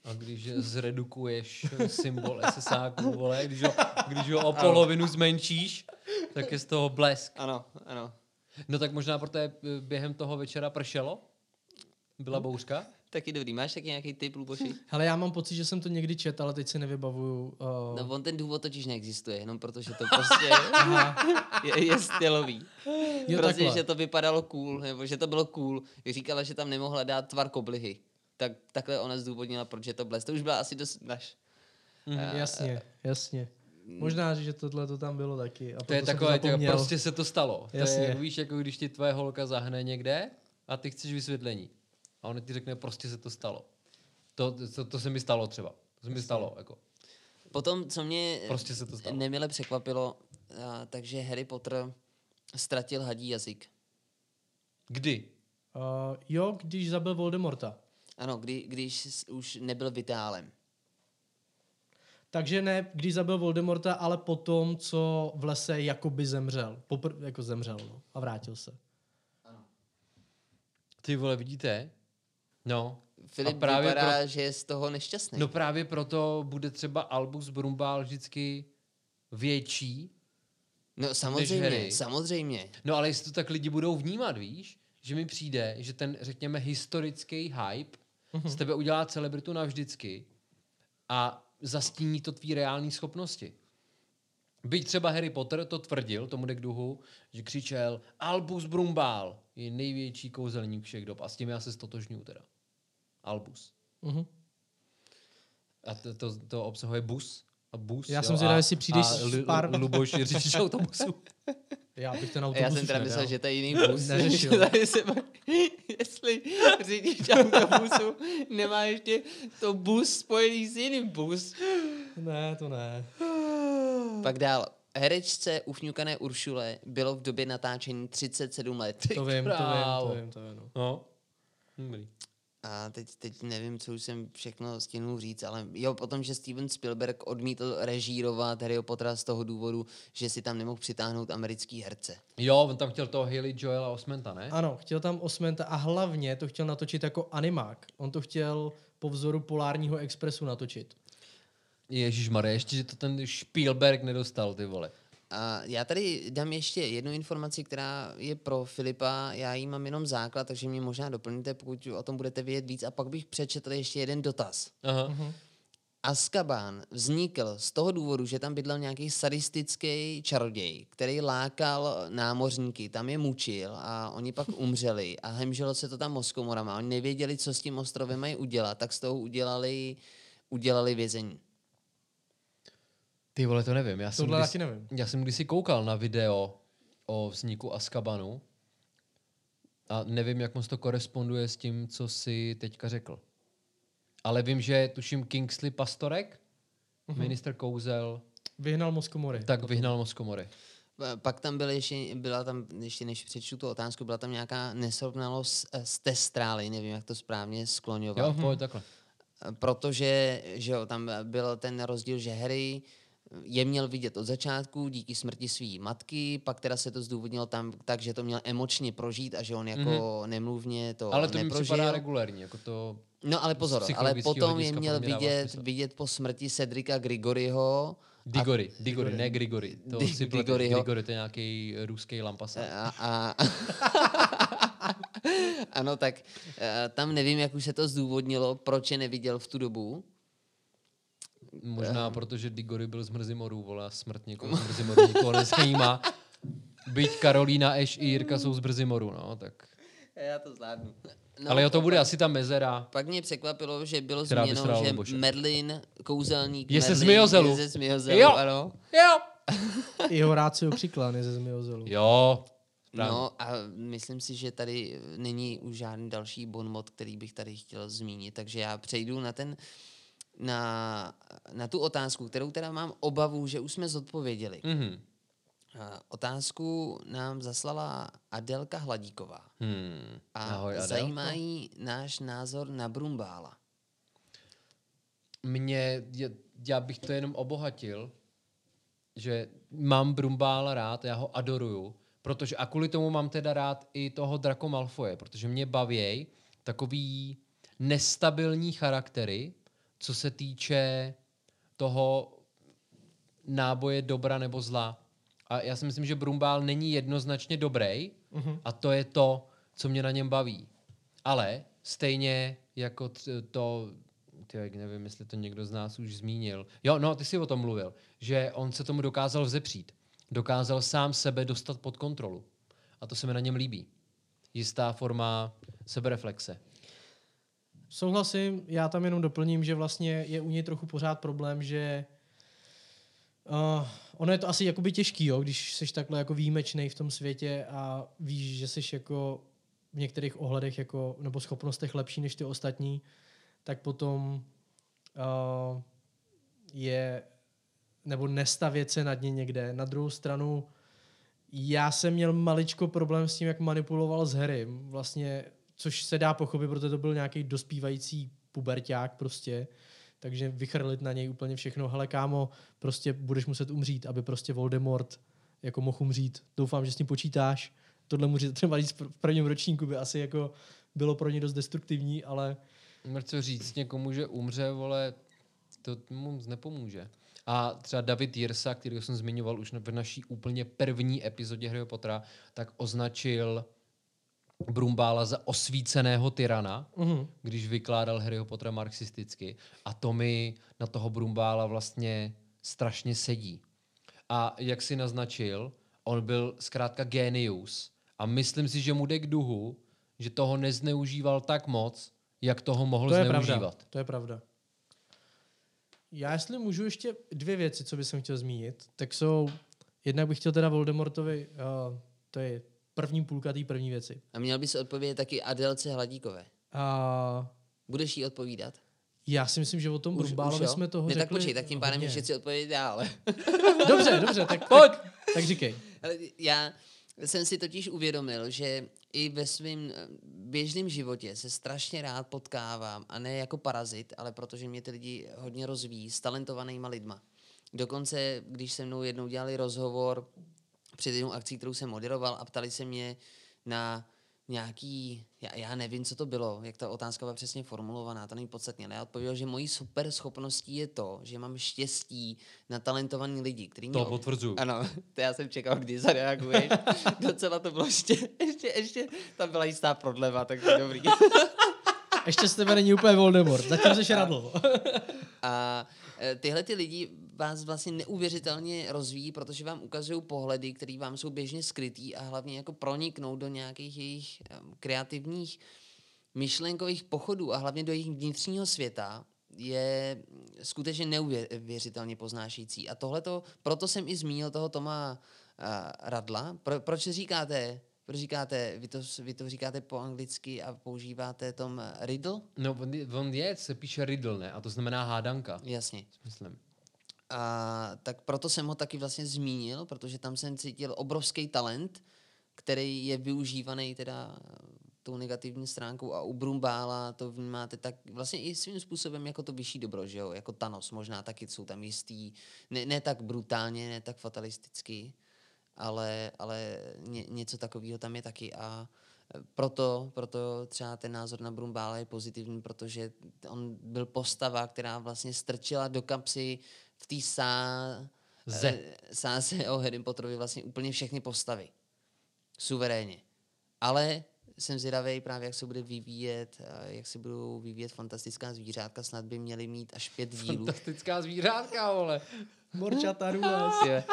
A když je zredukuješ symbol SSáků, vole, když ho, když ho o polovinu zmenšíš, tak je z toho blesk. Ano, ano. No tak možná proto je během toho večera pršelo? Byla bouřka? Taky dobrý. Máš taky nějaký tip, Luboši? Hele, já mám pocit, že jsem to někdy čet, ale teď si nevybavuju. Uh, No on ten důvod totiž neexistuje, jenom protože to prostě je, je stylový. jo, prostě, takhle. že to vypadalo cool, nebo že to bylo cool. Říkala, že tam nemohla dát tvar koblihy. Tak takhle ona zdůvodnila, proč je to blesk. To už byla asi dost naš. Mhm, jasně, jasně. Možná, že tohle to tam bylo taky. A To je takové, to prostě se to stalo. To Jasně. je, víš, jako když ti tvoje holka zahne někde a ty chceš vysvětlení. A ona ti řekne, prostě se to stalo. To, to, to se mi stalo třeba. To se mi stalo, jako. Potom, co mě Prostě se to stalo. nemile překvapilo, a, takže Harry Potter ztratil hadí jazyk. Kdy? Uh, jo, když zabil Voldemorta. Ano, kdy, když už nebyl vitálem. Takže ne, když zabil Voldemorta, ale potom, co v lese jakoby zemřel. Popr- jako zemřel, no. A vrátil se. Ty vole, vidíte? No. Filip a právě vypadá, pro, že je z toho nešťastný. No právě proto bude třeba Albus Brumbál vždycky větší. no samozřejmě, samozřejmě. No ale jestli to tak lidi budou vnímat, víš? Že mi přijde, že ten, řekněme, historický hype z tebe udělá celebritu navždycky a zastíní to tvý reální schopnosti. Byť třeba Harry Potter to tvrdil, tomu jde k duhu, že křičel Albus Brumbál je největší kouzelník všech dob. A s tím já se stotožňuju teda. Albus. Mhm. A to, to, to obsahuje bus. A bus, Já jo, jsem zvědavý, jestli přijdeš a s pár- Luboš je řidič autobusu. Já bych ten autobus já jsem teda myslel, že to je jiný bus. Neřešil. Tady se jestli řidič autobusu nemá ještě to bus spojený s jiným bus. Ne, to ne. Pak dál. Herečce ufňukané Uršule bylo v době natáčení 37 let. To vím, to vím, to vím, to vím. No. No. Dobrý. A teď, teď nevím, co už jsem všechno stihnul říct, ale jo, potom, že Steven Spielberg odmítl režírovat Harry Pottera z toho důvodu, že si tam nemohl přitáhnout americký herce. Jo, on tam chtěl toho Haley Joela Osmenta, ne? Ano, chtěl tam Osmenta a hlavně to chtěl natočit jako animák. On to chtěl po vzoru Polárního expresu natočit. Ježíš Maria, ještě, že to ten Spielberg nedostal, ty vole. A já tady dám ještě jednu informaci, která je pro Filipa. Já jí mám jenom základ, takže mě možná doplníte, pokud o tom budete vědět víc. A pak bych přečetl ještě jeden dotaz. Aha. Mhm. Azkaban vznikl z toho důvodu, že tam bydlel nějaký sadistický čaroděj, který lákal námořníky, tam je mučil a oni pak umřeli a hemželo se to tam mozkomorama. Oni nevěděli, co s tím ostrovem mají udělat, tak z toho udělali, udělali vězení. Ty vole, to nevím. Já jsem, Tohle nevím. já jsem kdysi koukal na video o vzniku Azkabanu a nevím, jak moc to koresponduje s tím, co si teďka řekl. Ale vím, že tuším Kingsley Pastorek, Mhm. uh-huh. minister kouzel, Vyhnal Moskomory. tak vyhnal Moskomory. Pa- Pak tam byl ještě, byla tam, ještě než přečtu tu otázku, byla tam nějaká nesrovnalost eh, s testrály, nevím, jak to správně skloňovat. Jo, pojď takhle. protože že jo, tam byl ten rozdíl, že Harry je měl vidět od začátku díky smrti své matky, pak teda se to zdůvodnilo tam tak, že to měl emočně prožít a že on jako mm-hmm. nemluvně to Ale to mi neprožil. připadá regulární, jako to... No ale pozor, ale potom je měl vidět, smysl. vidět po smrti Cedrika Grigoryho Digory, Digory, ne Grigory. To Di- si. Grigory, to je nějaký ruský lampasa. a, a ano, tak eh, tam nevím, jak už se to zdůvodnilo, proč je neviděl v tu dobu. Možná protože Digory byl z Mrzimorů, vole, a smrt někoho z Mrzimorů nikoho nezajímá. Byť Karolína, Eš i Jirka jsou z Mrzimoru, no, tak... Já to zvládnu. No, Ale jo, to bude asi ta mezera. Pak mě překvapilo, že bylo vysrala že Luboše. Merlin, kouzelník Je ze Merlin, Zmijozelu. Je ze Zmijozelu, Jo. ano. Jo! Jeho Rácio Křiklán je ze Zmiozelu. Jo. Správně. No a myslím si, že tady není už žádný další bonmot, který bych tady chtěl zmínit, takže já přejdu na ten, na, na tu otázku, kterou teda mám obavu, že už jsme zodpověděli. Mhm. A Otázku nám zaslala Adelka Hladíková. Hmm. A Ahoj, Adelko. zajímá jí náš názor na Brumbála. Mě, je- já bych to jenom obohatil, že mám Brumbála rád, já ho adoruju, protože a kvůli tomu mám teda rád i toho Draco Malfoje, protože mě bavěj takový nestabilní charaktery, co se týče toho náboje dobra nebo zla. A já si myslím, že Brumbál není jednoznačně dobrý Mhm. a to je to, co mě na něm baví. Ale stejně jako t- to, tyjo, nevím, jestli to někdo z nás už zmínil. Jo, no, ty jsi o tom mluvil, že on se tomu dokázal vzepřít. Dokázal sám sebe dostat pod kontrolu. A to se mi na něm líbí. Jistá forma sebereflexe. Souhlasím, já tam jenom doplním, že vlastně je u něj trochu pořád problém, že uh, ono je to asi jakoby těžký, jo, když jsi takhle jako výjimečný v tom světě a víš, že jsi jako v některých ohledech jako, nebo schopnostech lepší než ty ostatní, tak potom uh, je nebo nestavět se nad ně někde. Na druhou stranu já jsem měl maličko problém s tím, jak manipuloval s Harrym, vlastně, což se dá pochopit, protože to byl nějaký dospívající puberták prostě, takže vychrlit na něj úplně všechno. Hele kámo, prostě budeš muset umřít, aby prostě Voldemort jako mohl umřít. Doufám, že s tím počítáš. Tohle může třeba říct v prvním ročníku by asi jako bylo pro ně dost destruktivní, ale Co říct někomu, že umře, vole, to mu nepomůže. A třeba David Jirsa, který jsem zmiňoval už v naší úplně první epizodě Harryho Pottera, tak označil Brumbála za osvíceného tyrana, uh-huh. když vykládal Harryho Pottera marxisticky. A to mi na toho Brumbála vlastně strašně sedí. A jak si naznačil, on byl zkrátka genius. A myslím si, že mu jde k duhu, že toho nezneužíval tak moc, jak toho mohl to je zneužívat. pravda. To je pravda. Já jestli můžu ještě dvě věci, co bych chtěl zmínit, tak jsou, jednak bych chtěl teda Voldemortovi, uh, to je první půlka té první věci. A měl bys odpovědět taky Adelce Hladíkové. A Budeš jí odpovídat? já si myslím, že o tom Brumbálovi jo? jsme toho ne, tak řekli počkej, tak tím pádem ještě chci odpovědět já, ale... Dobře, dobře, tak, Pojď. tak, tak říkej. Ale já jsem si totiž uvědomil, že i ve svém běžném životě se strašně rád potkávám, a ne jako parazit, ale protože mě ty lidi hodně rozvíjí, s talentovanýma lidma. Dokonce, když se mnou jednou dělali rozhovor před jednou akcí, kterou jsem moderoval a ptali se mě na nějaký, já, já nevím, co to bylo, jak ta otázka byla přesně formulovaná, to není podstatně, ale já odpověděl, že mojí super schopností je to, že mám štěstí na talentovaný lidi, který To mě potvrzuju. ano, to já jsem čekal, kdy zareaguješ. Docela to bylo ještě, ještě, ještě, tam byla jistá prodleva, tak to je dobrý. Ještě z tebe není úplně Voldemort, zatím jsi radl. A e, tyhle ty lidi vás vlastně neuvěřitelně rozvíjí, protože vám ukazují pohledy, které vám jsou běžně skrytý a hlavně jako proniknou do nějakých jejich kreativních myšlenkových pochodů a hlavně do jejich vnitřního světa, je skutečně neuvěřitelně poznášející. A tohleto, proto jsem i zmínil toho Toma Radla. Pro, proč říkáte, proč říkáte, vy to, vy to říkáte po anglicky a používáte tom riddle? No, on, je- on je, se píše riddle, ne? A to znamená hádanka, Jasně. myslím. A tak proto jsem ho taky vlastně zmínil, protože tam jsem cítil obrovský talent, který je využívaný teda tou negativní stránkou a u Brumbála to vnímáte tak vlastně i svým způsobem jako to vyšší dobro, že jo? Jako Thanos možná taky jsou tam jistý, ne, ne tak brutálně, ne tak fatalisticky, ale, ale ně, něco takového tam je taky a proto, proto třeba ten názor na Brumbála je pozitivní, protože on byl postava, která vlastně strčila do kapsy v té sá, Ze. eh, sáze o Harry Potterovi vlastně úplně všechny postavy. Suverénně. Ale jsem zvědavý právě, jak se bude vyvíjet, a jak se budou vyvíjet fantastická zvířátka. Snad by měly mít až pět dílů. Fantastická zvířátka, vole. Morčata Rules.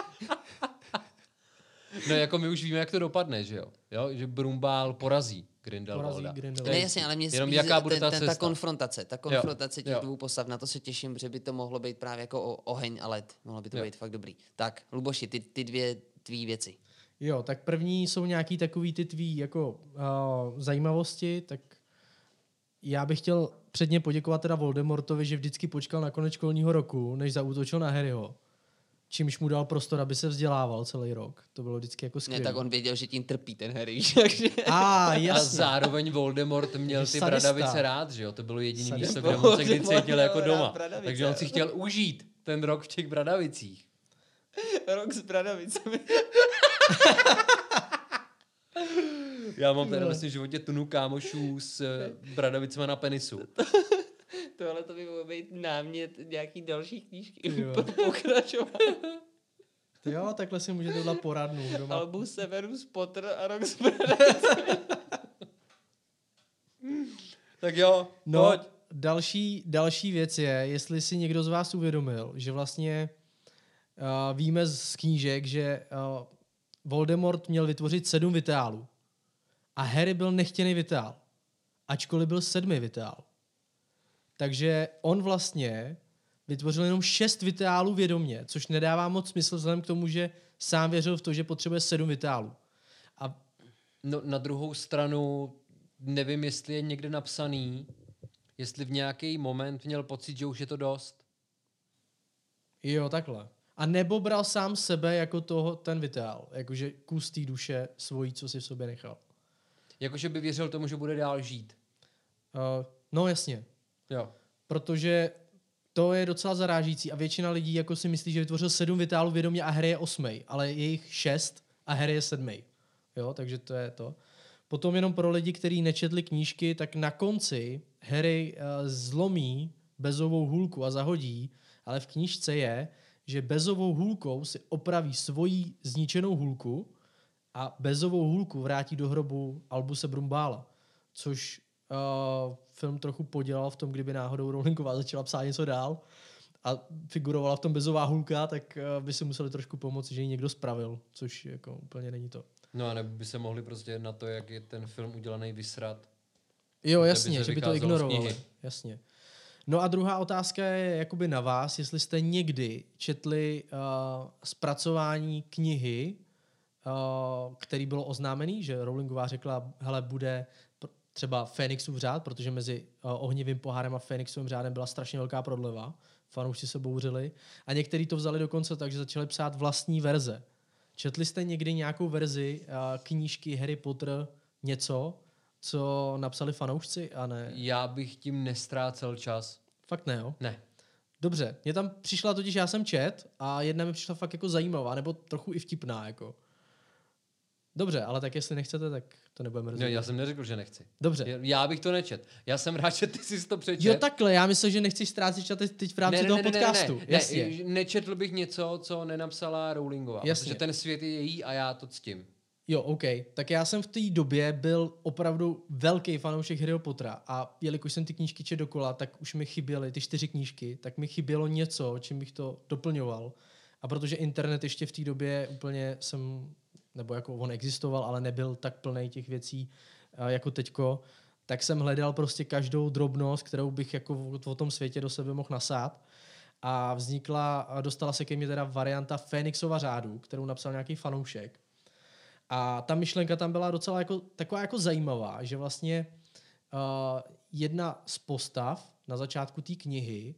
Jo. No jako my už víme, jak to dopadne, že jo? jo? Že Brumbál porazí Grindelwalda. Porazí Grindelwalda. Ne, To je jasně, ale mě Jenom spíš jaká bude ten- ta ten- cesta. ta konfrontace, ta konfrontace těch jo. dvou postav, na to se těším, že by to mohlo být právě jako o, oheň a led. Mohlo by to Jo. být fakt dobrý. Tak, Luboši, ty, ty dvě tvý věci. Jo, tak první jsou nějaký takový ty tvý jako uh, zajímavosti, tak já bych chtěl předně poděkovat teda Voldemortovi, že vždycky počkal na konec školního roku, než zaútočil na Harryho. Čímž mu dal prostor, aby se vzdělával celý rok. To bylo vždycky jako Ne, skvělé. tak on věděl, že tím trpí ten Harry, takže... A, A jasně. zároveň Voldemort měl ty bradavice rád, že jo? To bylo jediné Sadista. místo, kde on se kdy cítil jako doma. bradavice. Takže on si chtěl užít ten rok v těch bradavicích. Rok s bradavicemi. Já mám teda vlastně v životě tunu kámošů s eh, bradavicema na penisu. Tohle to by mohlo být námět nějaký další knížky. Jo. Pokračovat. Jo, takhle si můžete udělat poradnu doma. Albus Severus Potter a bradavicemi. Tak jo, No, pojď. další, další věc je, jestli si někdo z vás uvědomil, že vlastně uh, víme z knížek, že uh, Voldemort měl vytvořit sedm vitálů a Harry byl nechtěný vitál, ačkoliv byl sedmý vitál. Takže on vlastně vytvořil jenom šest vitálů vědomě, což nedává moc smysl vzhledem k tomu, že sám věřil v to, že potřebuje sedm vitálů. A No, na druhou stranu nevím, jestli je někde napsaný, jestli v nějaký moment měl pocit, že už je to dost. Jo, takhle. A nebo bral sám sebe jako toho, ten vitál, jakože kus té duše svojí, co si v sobě nechal. Jakože by věřil tomu, že bude dál žít. Uh, no jasně, Jo. protože to je docela zarážící a většina lidí jako si myslí, že vytvořil sedm vitálů vědomě a Harry je osmej, ale je jich šest a Harry je sedmej. Jo, takže to je to. Potom jenom pro lidi, kteří nečetli knížky, tak na konci Harry uh, zlomí bezovou hůlku a zahodí, ale v knížce je, že bezovou hůlkou si opraví svoji zničenou hůlku a bezovou hůlku vrátí do hrobu Albuse Brumbála, což uh, film trochu podělal v tom, kdyby náhodou Rowlingová začala psát něco dál a figurovala v tom bezová hůlka, tak uh, by si museli trošku pomoct, že ji někdo spravil, což jako úplně není to. No a nebo by se mohli prostě na to, jak je ten film udělaný, vysrat. Jo, jasně, že by to ignorovali. Jasně. No a druhá otázka je jakoby na vás, jestli jste někdy četli uh, zpracování knihy, uh, který bylo oznámený, že Rowlingová řekla, hele, bude třeba Fénixův řád, protože mezi uh, ohnivým pohárem a Fénixovým řádem byla strašně velká prodleva. Fanoušci se bouřili. A někteří to vzali dokonce tak, že začali psát vlastní verze. Četli jste někdy nějakou verzi uh, knížky Harry Potter něco, co napsali fanoušci a ne? Já bych tím nestrácel čas. Fakt ne, jo? Ne. Dobře, mě tam přišla totiž, já jsem čet a jedna mi přišla fakt jako zajímavá, nebo trochu i vtipná, jako. Dobře, ale tak jestli nechcete, tak to nebudeme No, rozhodovat. já jsem neřekl, že nechci. Dobře. Já- bych to nečet. Já jsem rád, že ty jsi to přečet. Jo, takhle, já myslím, že nechci ztrácet čas teď- v rámci toho podcastu. Ne, Jasně. Ne, nečetl bych něco, co nenapsala Rowlingová. Jasně. Protože ten svět je její a já to ctím. Jo, OK. Tak já jsem v té době byl opravdu velký fanoušek Harryho Pottera a jelikož jsem ty knížky čet dokola, tak už mi chyběly ty čtyři knížky, tak mi chybělo něco, čím bych to doplňoval. A protože internet ještě v té době úplně jsem, nebo jako on existoval, ale nebyl tak plný těch věcí eh, jako teďko, tak jsem hledal prostě každou drobnost, kterou bych jako o tom světě do sebe mohl nasát. A vznikla, dostala se ke mně teda varianta Fénixova řádu, kterou napsal nějaký fanoušek. A ta myšlenka tam byla docela jako, taková jako zajímavá, že vlastně uh, jedna z postav na začátku té knihy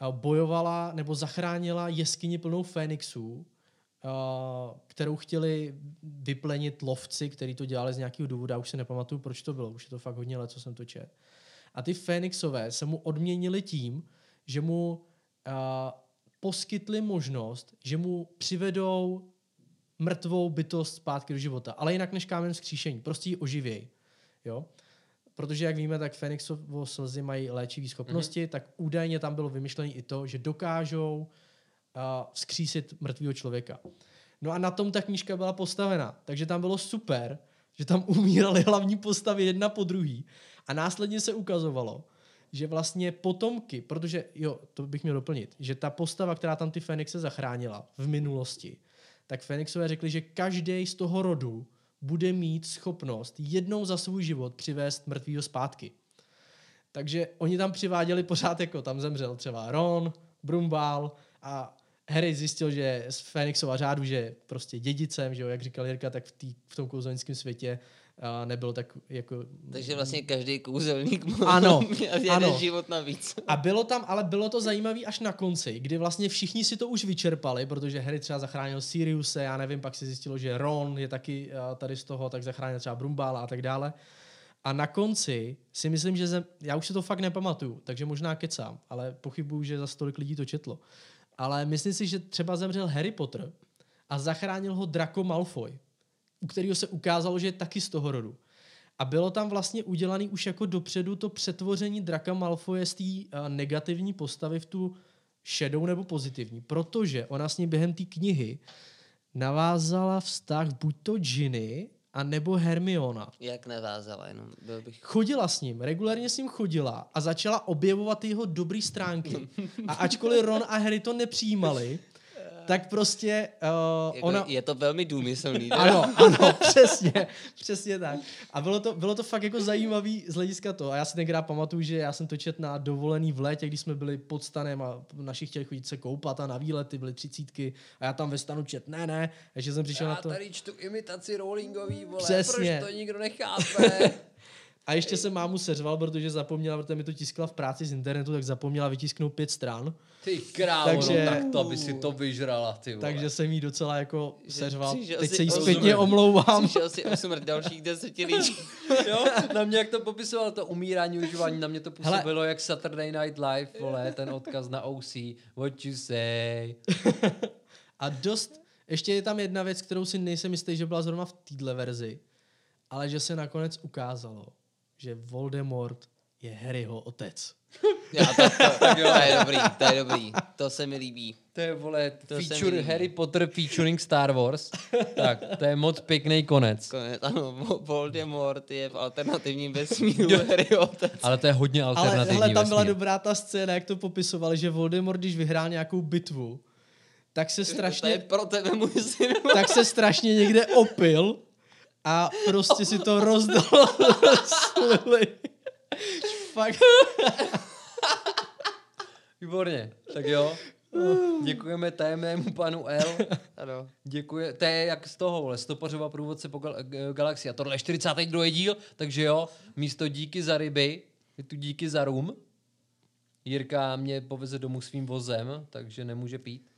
uh, bojovala nebo zachránila jeskyni plnou Fénixů, kterou chtěli vyplenit lovci, kteří to dělali z nějakého důvodu, já už si nepamatuju, proč to bylo, už je to fakt hodně let, co jsem to čet. A ty Fénixové se mu odměnili tím, že mu uh, poskytli možnost, že mu přivedou mrtvou bytost zpátky do života, ale jinak než kámen vzkříšení, prostě ji oživěj. Jo? Protože, jak víme, tak Fénixovo slzy mají léčivé schopnosti, mm-hmm. tak údajně tam bylo vymyšlené i to, že dokážou uh, vzkřísit mrtvého člověka. No a na tom ta knížka byla postavena, takže tam bylo super, že tam umírali hlavní postavy jedna po druhý a následně se ukazovalo, že vlastně potomky, protože jo, to bych měl doplnit, že ta postava, která tam ty Fénixe zachránila v minulosti, tak Fénixové řekli, že každý z toho rodu bude mít schopnost jednou za svůj život přivést mrtvýho zpátky. Takže oni tam přiváděli pořád jako tam zemřel třeba Ron, Brumbal a Harry zjistil, že z Fénixova řádu, že prostě dědicem, že jo, jak říkal Jirka, tak v, tý, v tom kouzelnickém světě a nebylo tak jako... Takže vlastně každý kouzelník mohl Ano, jeden ano. život navíc. A bylo tam, ale bylo to zajímavé až na konci, kdy vlastně všichni si to už vyčerpali, protože Harry třeba zachránil Siriuse, já nevím, pak se zjistilo, že Ron je taky tady z toho, tak zachránil třeba Brumbála a tak dále. A na konci si myslím, že zem, já už si to fakt nepamatuju, takže možná kecám, ale pochybuju, že za stolik lidí to četlo. Ale myslím si, že třeba zemřel Harry Potter a zachránil ho Draco Malfoy, u kterého se ukázalo, že je taky z toho rodu. A bylo tam vlastně udělané už jako dopředu to přetvoření Draka Malfoje z té uh, negativní postavy v tu šedou nebo pozitivní, protože ona s ním během té knihy navázala vztah buď to Ginny, a nebo Hermiona. Jak navázala, jenom byl bych... Chodila s ním, regulárně s ním chodila a začala objevovat jeho dobré stránky. A ačkoliv Ron a Harry to nepřijímali, tak prostě uh, Jako ona... Je to velmi důmyslný. ne? Ano, ano, přesně, přesně tak. A bylo to, bylo to fakt jako zajímavý z hlediska toho. A já si tenkrát pamatuju, že já jsem to čet na dovolený v létě, když jsme byli pod stanem a naši chtěli chodit se koupat a na výlety, byly třicítky a já tam ve stanu čet, ne, ne, ještě jsem přišel Já na to. tady čtu imitaci Rowlingový, vole, Přesně. proč to nikdo nechápe? A ještě jsem mámu seřval, protože zapomněla, protože mi to tiskla v práci z internetu, tak zapomněla vytisknout pět stran. Ty krávo, Takže- takže... no, tak to by si to vyžrala, ty vole. Takže jsem jí docela jako seřval. přišel Teď si se jí zpětně omlouvám. Přišel si o smrt dalších deseti lidí. jo, na mě jak to popisoval, to umírání, užívání, na mě to Hele. působilo jak Saturday Night Live, vole, ten odkaz na OC, what you say. A dost, ještě je tam jedna věc, kterou si nejsem jistý, že byla zrovna v téhle verzi, ale že se nakonec ukázalo, že Voldemort je Harryho otec. Já, to, to, to, je dobrý, to je dobrý. To se mi líbí. To je, vole, To se mi feature líbí. Harry Potter featuring Star Wars. tak, to je moc pěkný konec. Konec, ano, Vo- Voldemort je v alternativním vesmíru Harry otec. Ale to je hodně Ale alternativní hele, tam byla vesmír. dobrá ta scéna, jak to popisovali, že Voldemort, když vyhrál nějakou bitvu, tak se To je strašně, pro tebe, můj syn. tak se strašně někde opil a prostě si to rozdal slily. Fakt. Výborně, tak jo. Děkujeme tajemnému panu L. Ano. Děkuje, to je jak z toho, vole, stopařová průvodce po gal- g- galaxii. A tohle je 42. díl, takže jo, místo díky za ryby, je tu díky za rum. Jirka mě poveze domů svým vozem, takže nemůže pít.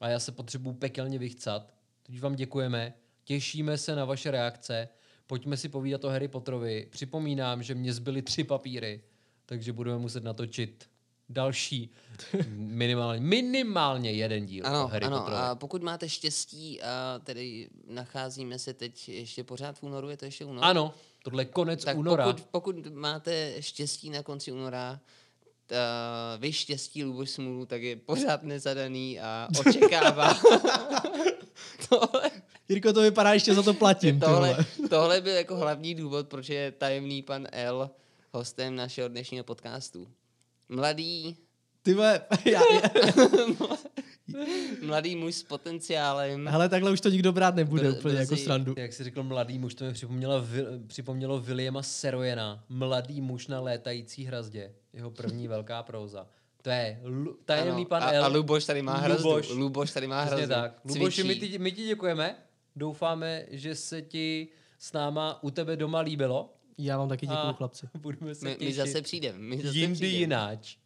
A já se potřebuju pekelně vychcat. Teď vám děkujeme, těšíme se na vaše reakce. Pojďme si povídat o Harry Potterovi. Připomínám, že mě zbyly tři papíry, takže budeme muset natočit další minimálně, minimálně jeden díl o Ano, Harry ano, Potterovi. a pokud máte štěstí, a tedy nacházíme se teď ještě pořád v únoru, je to ještě únor? Ano, tohle je konec tak února. Pokud, pokud máte štěstí na konci února, ta, vy štěstí, Luboš smůlu, tak je pořád nezadaný a očekává. tohle, Jirko, to vypadá, ještě za to platím. tohle, Tohle. byl jako hlavní důvod, proč je tajemný pan L hostem našeho dnešního podcastu. Mladý, Ty vole, já, já, Mladý muž s potenciálem. Hele, takhle už to nikdo brát nebude Br- úplně jako brzy- srandu. Jak jsi řekl mladý muž, to mi připomnělo, připomnělo Williama Serojena, mladý muž na létající hrazdě. Jeho první velká próza. To je lu, tajemný Ano, pan a, L. a Luboš tady má hrazdu. Luboš. Luboš tady má Přesně hrazdu. tak. Luboši, my ti, my ti děkujeme. Doufáme, že se ti s náma u tebe doma líbilo. Já vám taky děkuju, A chlapci. Budeme se My, my zase přijdeme. My zase jindy jináč.